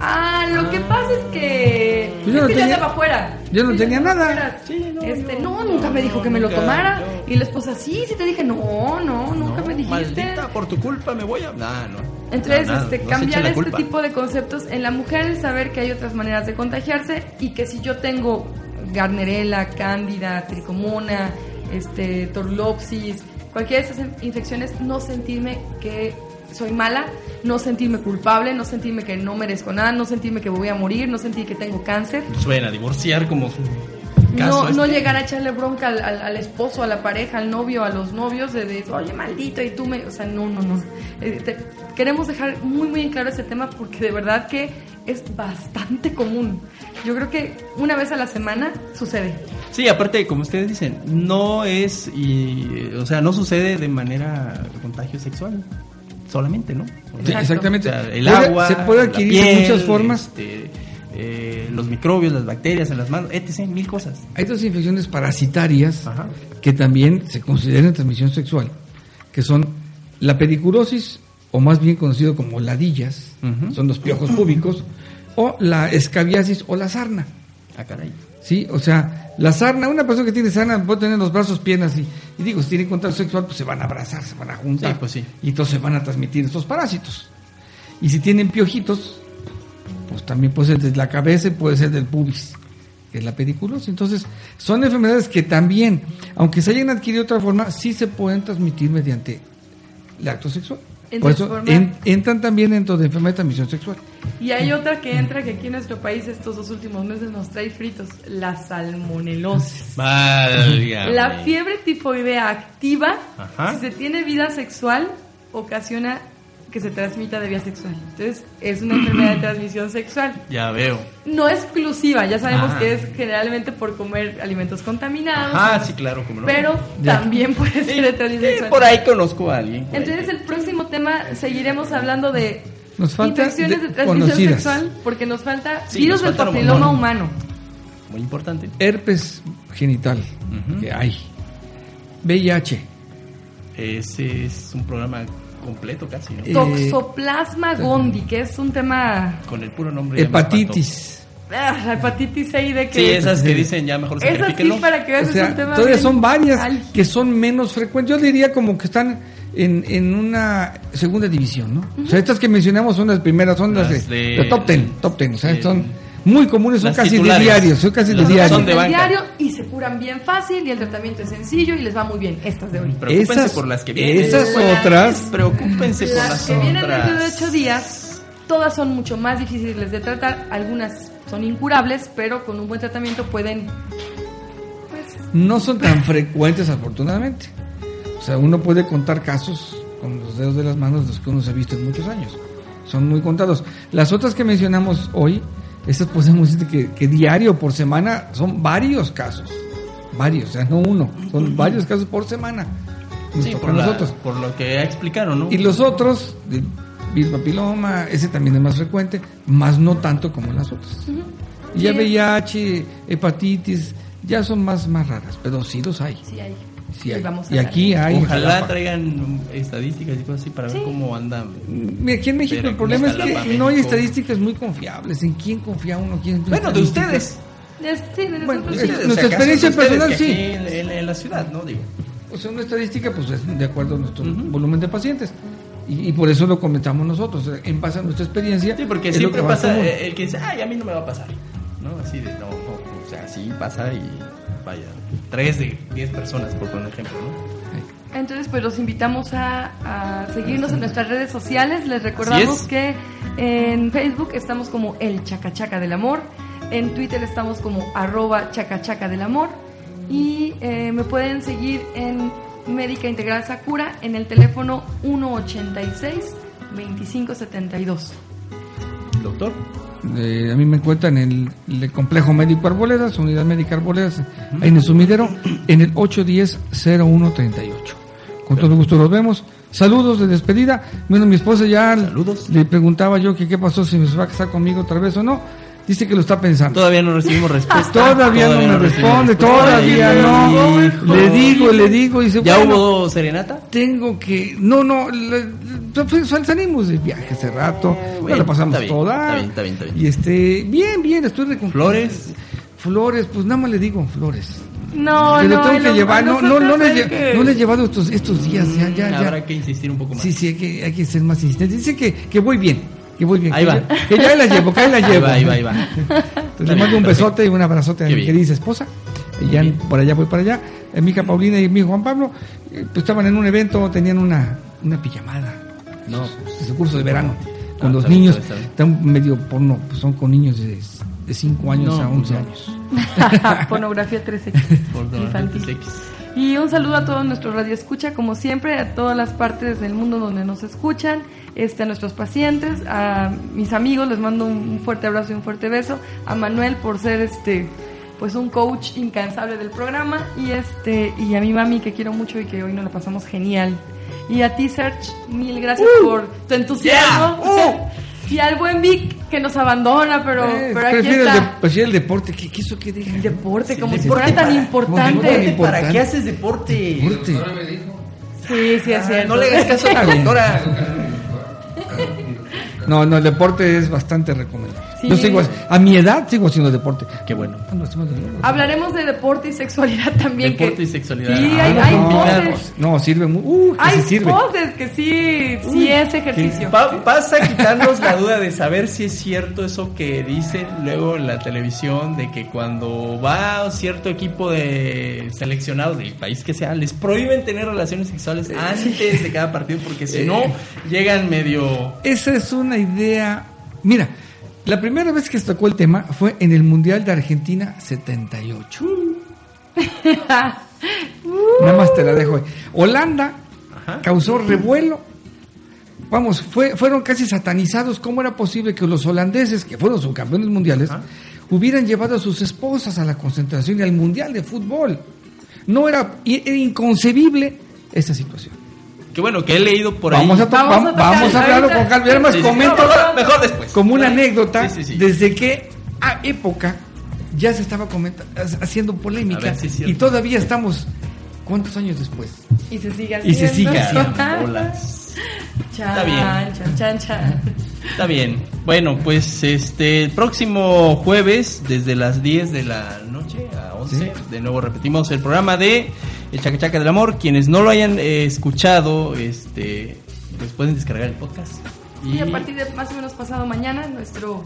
S2: ah, lo que pasa es que,
S3: Pues yo
S2: es
S3: no
S2: que
S3: tenía-
S2: andaba afuera.
S3: yo no tenía nada.
S1: Sí, no,
S2: este,
S1: yo-
S2: no,
S1: no,
S2: nunca me
S1: no,
S2: dijo que me lo tomara.
S1: yo-
S2: Y la esposa, sí, sí te dije, no, no, nunca me dijiste.
S1: Maldita, por tu culpa me voy a. Nah, no.
S2: Entonces, este, cambiar este tipo de conceptos en la mujer el saber que hay otras maneras de contagiarse y que si yo tengo garnerela, cándida, tricomona, este, torulopsis, cualquiera de esas infecciones, no sentirme que soy mala, no sentirme culpable, no sentirme que no merezco nada, no sentirme que voy a morir, no sentir que tengo cáncer.
S1: Suena a divorciar como su caso.
S2: No, no
S1: este.
S2: llegar a echarle bronca al, al- al esposo, a la pareja, al novio, a los novios, de, de, oye, maldito, y tú me... O sea, no, no, no. Eh, te- queremos dejar muy, muy en claro este tema porque de verdad que es bastante común. Yo creo que una vez a la semana sucede.
S1: Sí, aparte, como ustedes dicen, no es, y, o sea, no sucede de manera contagio sexual, solamente, ¿no? O
S3: Sí,
S1: sea,
S3: exactamente.
S1: o sea, el
S3: Puede-
S1: agua,
S3: se puede adquirir de
S1: piel,
S3: muchas formas.
S1: este, eh, los microbios, las bacterias en las manos, etc., mil cosas.
S3: Hay dos infecciones parasitarias
S1: Ajá.
S3: que también se consideran transmisión sexual, que son la pediculosis, o más bien conocido como ladillas, son los piojos púbicos, o la escabiasis o la sarna.
S1: Ah, caray.
S3: ¿Sí? O sea, la sarna, una persona que tiene sarna puede tener los brazos, piernas y, y digo, si tiene contacto sexual, pues se van a abrazar, se van a juntar.
S1: Sí, pues sí.
S3: Y entonces se van a transmitir estos parásitos. Y si tienen piojitos, pues también puede ser desde la cabeza y puede ser del pubis, que es la pediculosis. Entonces, son enfermedades que también, aunque se hayan adquirido de otra forma, sí se pueden transmitir mediante el acto sexual.
S2: En
S3: Por
S2: su
S3: eso
S2: forma-
S3: en- entran también dentro de enfermedad de transmisión sexual.
S2: Y hay otra que entra que aquí en nuestro país estos dos últimos meses nos trae fritos, la salmonelosis.
S1: Válgame.
S2: La fiebre tifoidea activa,
S1: Ajá.
S2: si se tiene vida sexual, ocasiona que se transmita de vía sexual. Entonces, es una enfermedad de transmisión sexual.
S1: Ya veo.
S2: No exclusiva, ya sabemos
S1: Ah.
S2: que es generalmente por comer alimentos contaminados,
S1: Ah, sí, claro, como no.
S2: pero
S3: Ya.
S2: también puede ser de transmisión sexual.
S1: por ahí conozco a alguien.
S2: Entonces, el próximo tema seguiremos hablando de
S3: Nos falta
S2: infecciones
S3: de-
S2: de, transmisión
S3: conocidas.
S2: sexual, porque nos falta
S1: Sí,
S2: virus
S1: nos
S2: del papiloma humano.
S1: Muy importante.
S3: Herpes genital, que hay. VIH.
S1: Ese es un programa completo casi, ¿no?
S3: Eh,
S2: Toxoplasma gondii, que es un tema...
S1: Con el puro nombre.
S3: Hepatitis.
S2: Ah, la hepatitis C y de que...
S1: Sí, esas que dicen ya mejor
S2: Esas sí, para que veas,
S3: O
S2: es
S3: sea,
S2: un tema
S3: todavía son varias
S2: al-
S3: que son menos frecuentes. Yo diría como que están en, en una segunda división, ¿no? O sea, estas que mencionamos son las primeras, son las,
S1: Las
S3: de,
S1: de-
S3: de top ten, top ten. O sea,
S1: de-
S3: son muy comunes, son
S1: las
S3: casi
S1: titulares.
S3: de diario, son casi de
S1: Las
S3: diario.
S1: son de
S2: del
S1: banca.
S2: diario y se curan bien fácil y el tratamiento es sencillo y les va muy bien. Estas de hoy.
S1: Preocúpense
S3: Esas-
S1: por las que vienen.
S3: esas otras,
S1: Preocúpense por
S2: Las
S1: las
S2: que vienen
S1: otras.
S2: dentro de ocho días, todas son mucho más difíciles de tratar. Algunas son incurables, pero con un buen tratamiento pueden... Pues,
S3: no son tan frecuentes, afortunadamente. O sea, uno puede contar casos con los dedos de las manos de los que uno se ha visto en muchos años. Son muy contados. Las otras que mencionamos hoy, estas podemos decir que, que diario por semana son varios casos. Varios, o sea, no uno, son varios casos por semana. Nos
S1: Sí, por, la-
S3: nosotros.
S1: por lo que ya explicaron, ¿no?
S3: Y los otros, de virus papiloma, ese también es más frecuente, más no tanto como las otras. Y ya. VIH, hepatitis, ya son más, más raras, pero sí los hay.
S2: sí hay.
S3: Sí
S2: Y
S3: hay.
S2: vamos a
S3: y aquí hay.
S1: Ojalá
S3: Jalapa.
S1: traigan estadísticas y cosas así para ver cómo andan.
S3: Aquí en México
S1: Pero
S3: el problema es que no hay estadísticas muy confiables. ¿En quién confía uno? ¿Quién
S1: Bueno, de ustedes.
S2: Es- sí, de
S3: Bueno,
S2: nosotros
S3: es-
S2: sí.
S1: Ustedes,
S3: nuestra
S1: o sea, casos
S3: experiencia personal, sí.
S1: En, en- en la ciudad, ¿no? Digo.
S3: O sea, una estadística, pues es de acuerdo a nuestro volumen de pacientes. Y, y por eso lo comentamos nosotros, en base a nuestra experiencia.
S1: Sí, porque siempre pasa el que dice, ay, a mí no me va a pasar. ¿No? Así de, no, no. O sea, sí pasa y vaya. Tres de diez personas, por poner ejemplo, ¿no?
S2: Entonces, pues los invitamos a, a seguirnos en nuestras redes sociales. Les recordamos
S1: es.
S2: que en Facebook estamos como el Chacachaca del Amor. En Twitter estamos como arroba chacachaca del amor. Y eh, me pueden seguir en Médica Integral Sakura en el teléfono 186-2572.
S1: Doctor.
S3: Eh, a mí me encuentran en el, el complejo médico Arboledas, unidad médica Arboledas, ahí en el sumidero, en el 810-0138. Con todo gusto los vemos. Saludos de despedida. Bueno, mi esposa ya
S1: Saludos.
S3: le preguntaba yo que qué pasó, si me va a casar conmigo otra vez o no. Dice que lo está pensando.
S1: Todavía no recibimos respuesta.
S3: Todavía, no me
S1: recibimos
S3: responde, todavía no.
S1: Hijo.
S3: Le digo, le digo, dice,
S1: ¿Ya
S3: bueno,
S1: hubo serenata?
S3: tengo que, no, no, le- pues, salimos de viaje hace rato, ya
S1: bueno,
S3: la pasamos
S1: está bien,
S3: toda.
S1: está bien, está bien, está bien.
S3: Y este, bien, bien, estoy reconfortado.
S1: ¿Flores?
S3: Flores, pues nada más le digo flores.
S2: No, no,
S3: tengo que llevar, no, no, no,
S2: nosotros
S3: le,
S2: hay
S3: lle-
S2: que-
S3: no le he llevado estos, estos días, ya, ya, ya.
S1: Habrá que insistir un poco más.
S3: Sí, sí, hay que, hay que ser más insistente. Dice que, que voy bien, que voy bien.
S1: Ahí
S3: que
S1: va.
S3: Ya, que ya ahí la llevo, que ahí la
S1: Ahí
S3: llevo.
S1: va, ahí va, ahí va.
S3: Entonces, le mando un besote y un abrazote a
S1: Qué
S3: mi
S1: bien.
S3: querida esposa. Y ya por allá voy para allá. Eh, mi hija Paulina y mi hijo Juan Pablo eh, pues, estaban en un evento, tenían una, una pijamada. No, pues, es el curso de verano. Con
S1: Ah,
S3: los
S1: bien,
S3: niños,
S1: está
S3: están medio porno, pues, son con niños de, de 5 años
S1: No,
S3: a 11
S1: no.
S3: años.
S2: Pornografía 13
S1: Por
S2: infantil.
S1: 3X.
S2: Y un saludo a todos nuestros radioescucha, como siempre, a todas las partes del mundo donde nos escuchan, este, a nuestros pacientes, a mis amigos, les mando un, fuerte abrazo y un fuerte beso, a Manuel por ser este pues un coach incansable del programa y este y a mi mami que quiero mucho y que hoy nos la pasamos genial. Y a ti Serge, mil gracias
S1: Uh.
S2: por tu entusiasmo. Y al buen Vic que nos abandona, pero,
S3: Eh,
S2: pero aquí
S3: el
S2: está.
S3: de- prefiere el deporte. ¿Qué quiso que diga?
S2: El deporte, como
S1: el
S2: si
S1: deporte
S2: fuera tan
S1: para-
S2: importante.
S1: ¿Para qué haces deporte?
S3: Deporte.
S2: Sí, sí, es cierto.
S1: Ah, No le hagas caso a la doctora.
S3: No, no, el deporte es bastante recomendable.
S2: Sí.
S3: Yo sigo, a mi edad sigo haciendo deporte.
S1: Qué bueno.
S3: Ah, no,
S2: Hablaremos de deporte y sexualidad también.
S1: Deporte
S2: que-
S1: y sexualidad.
S2: Sí,
S1: Ah,
S2: hay,
S1: no,
S2: hay
S1: combinamos.
S2: poses.
S3: No, sirve muy. Uh, que
S2: Hay
S3: sí sirve.
S2: poses que sí, sí es ejercicio.
S1: Vas a quitarnos la duda de saber si es cierto eso que dicen luego en la televisión de que cuando va cierto equipo de seleccionados del país que sea, les prohíben tener relaciones sexuales antes de cada partido porque si no llegan medio
S3: Esa es una idea. Mira, la primera vez que se tocó el tema fue en el Mundial de Argentina 78. Nada más te la dejo ahí. Holanda
S1: Ajá.
S3: causó revuelo. Vamos, fue, fueron casi satanizados. ¿Cómo era posible que los holandeses, que fueron subcampeones mundiales,
S1: Ajá.
S3: hubieran llevado a sus esposas a la concentración y al Mundial de Fútbol? No era, era inconcebible esa situación.
S1: Que bueno que he leído por
S3: vamos
S1: ahí.
S3: a,
S2: Vamos a
S3: vamos,
S2: tocar
S3: vamos a hablarlo
S2: ahorita.
S3: con calma.
S1: Sí, sí,
S3: comento
S1: mejor, mejor después.
S3: como una anécdota
S1: Sí, sí, sí.
S3: desde que a época ya se estaba haciendo polémica
S1: ver es
S3: y todavía estamos ¿cuántos años después?
S2: Y se sigue haciendo.
S3: Y se sigue haciendo.
S2: Chan,
S1: Está bien.
S2: Chan, chan, chan.
S1: Está bien. Bueno, pues este el próximo jueves desde las 10 de la noche a 11,
S3: Sí.
S1: de nuevo repetimos el programa de El Chaca Chaca del Amor. Quienes no lo hayan eh, escuchado, este pues pueden descargar el podcast.
S2: Y a partir de más o menos pasado mañana, nuestro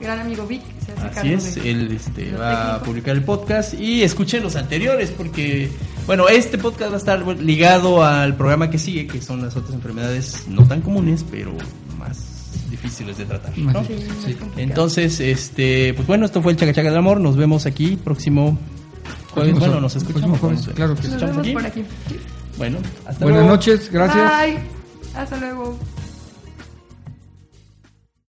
S2: gran amigo Vic se hace
S1: Así
S2: cargo
S1: es,
S2: de-
S1: él este, va a
S2: técnico.
S1: publicar el podcast y escuchen los anteriores porque, bueno, este podcast va a estar ligado al programa que sigue, que son las otras enfermedades no tan comunes, pero más difíciles de tratar. ¿no?
S2: Sí,
S3: Sí.
S1: Entonces, este, pues bueno, esto fue el Chaca Chaca del Amor. Nos vemos aquí próximo jueves. Bueno, nos
S3: próximo
S1: escuchamos.
S3: jueves, claro que
S2: nos
S1: escuchamos
S2: vemos
S1: aquí.
S2: por aquí.
S1: Bueno, hasta
S3: Buenas
S1: luego.
S3: noches, gracias.
S2: Bye. Hasta luego.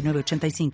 S4: 906985.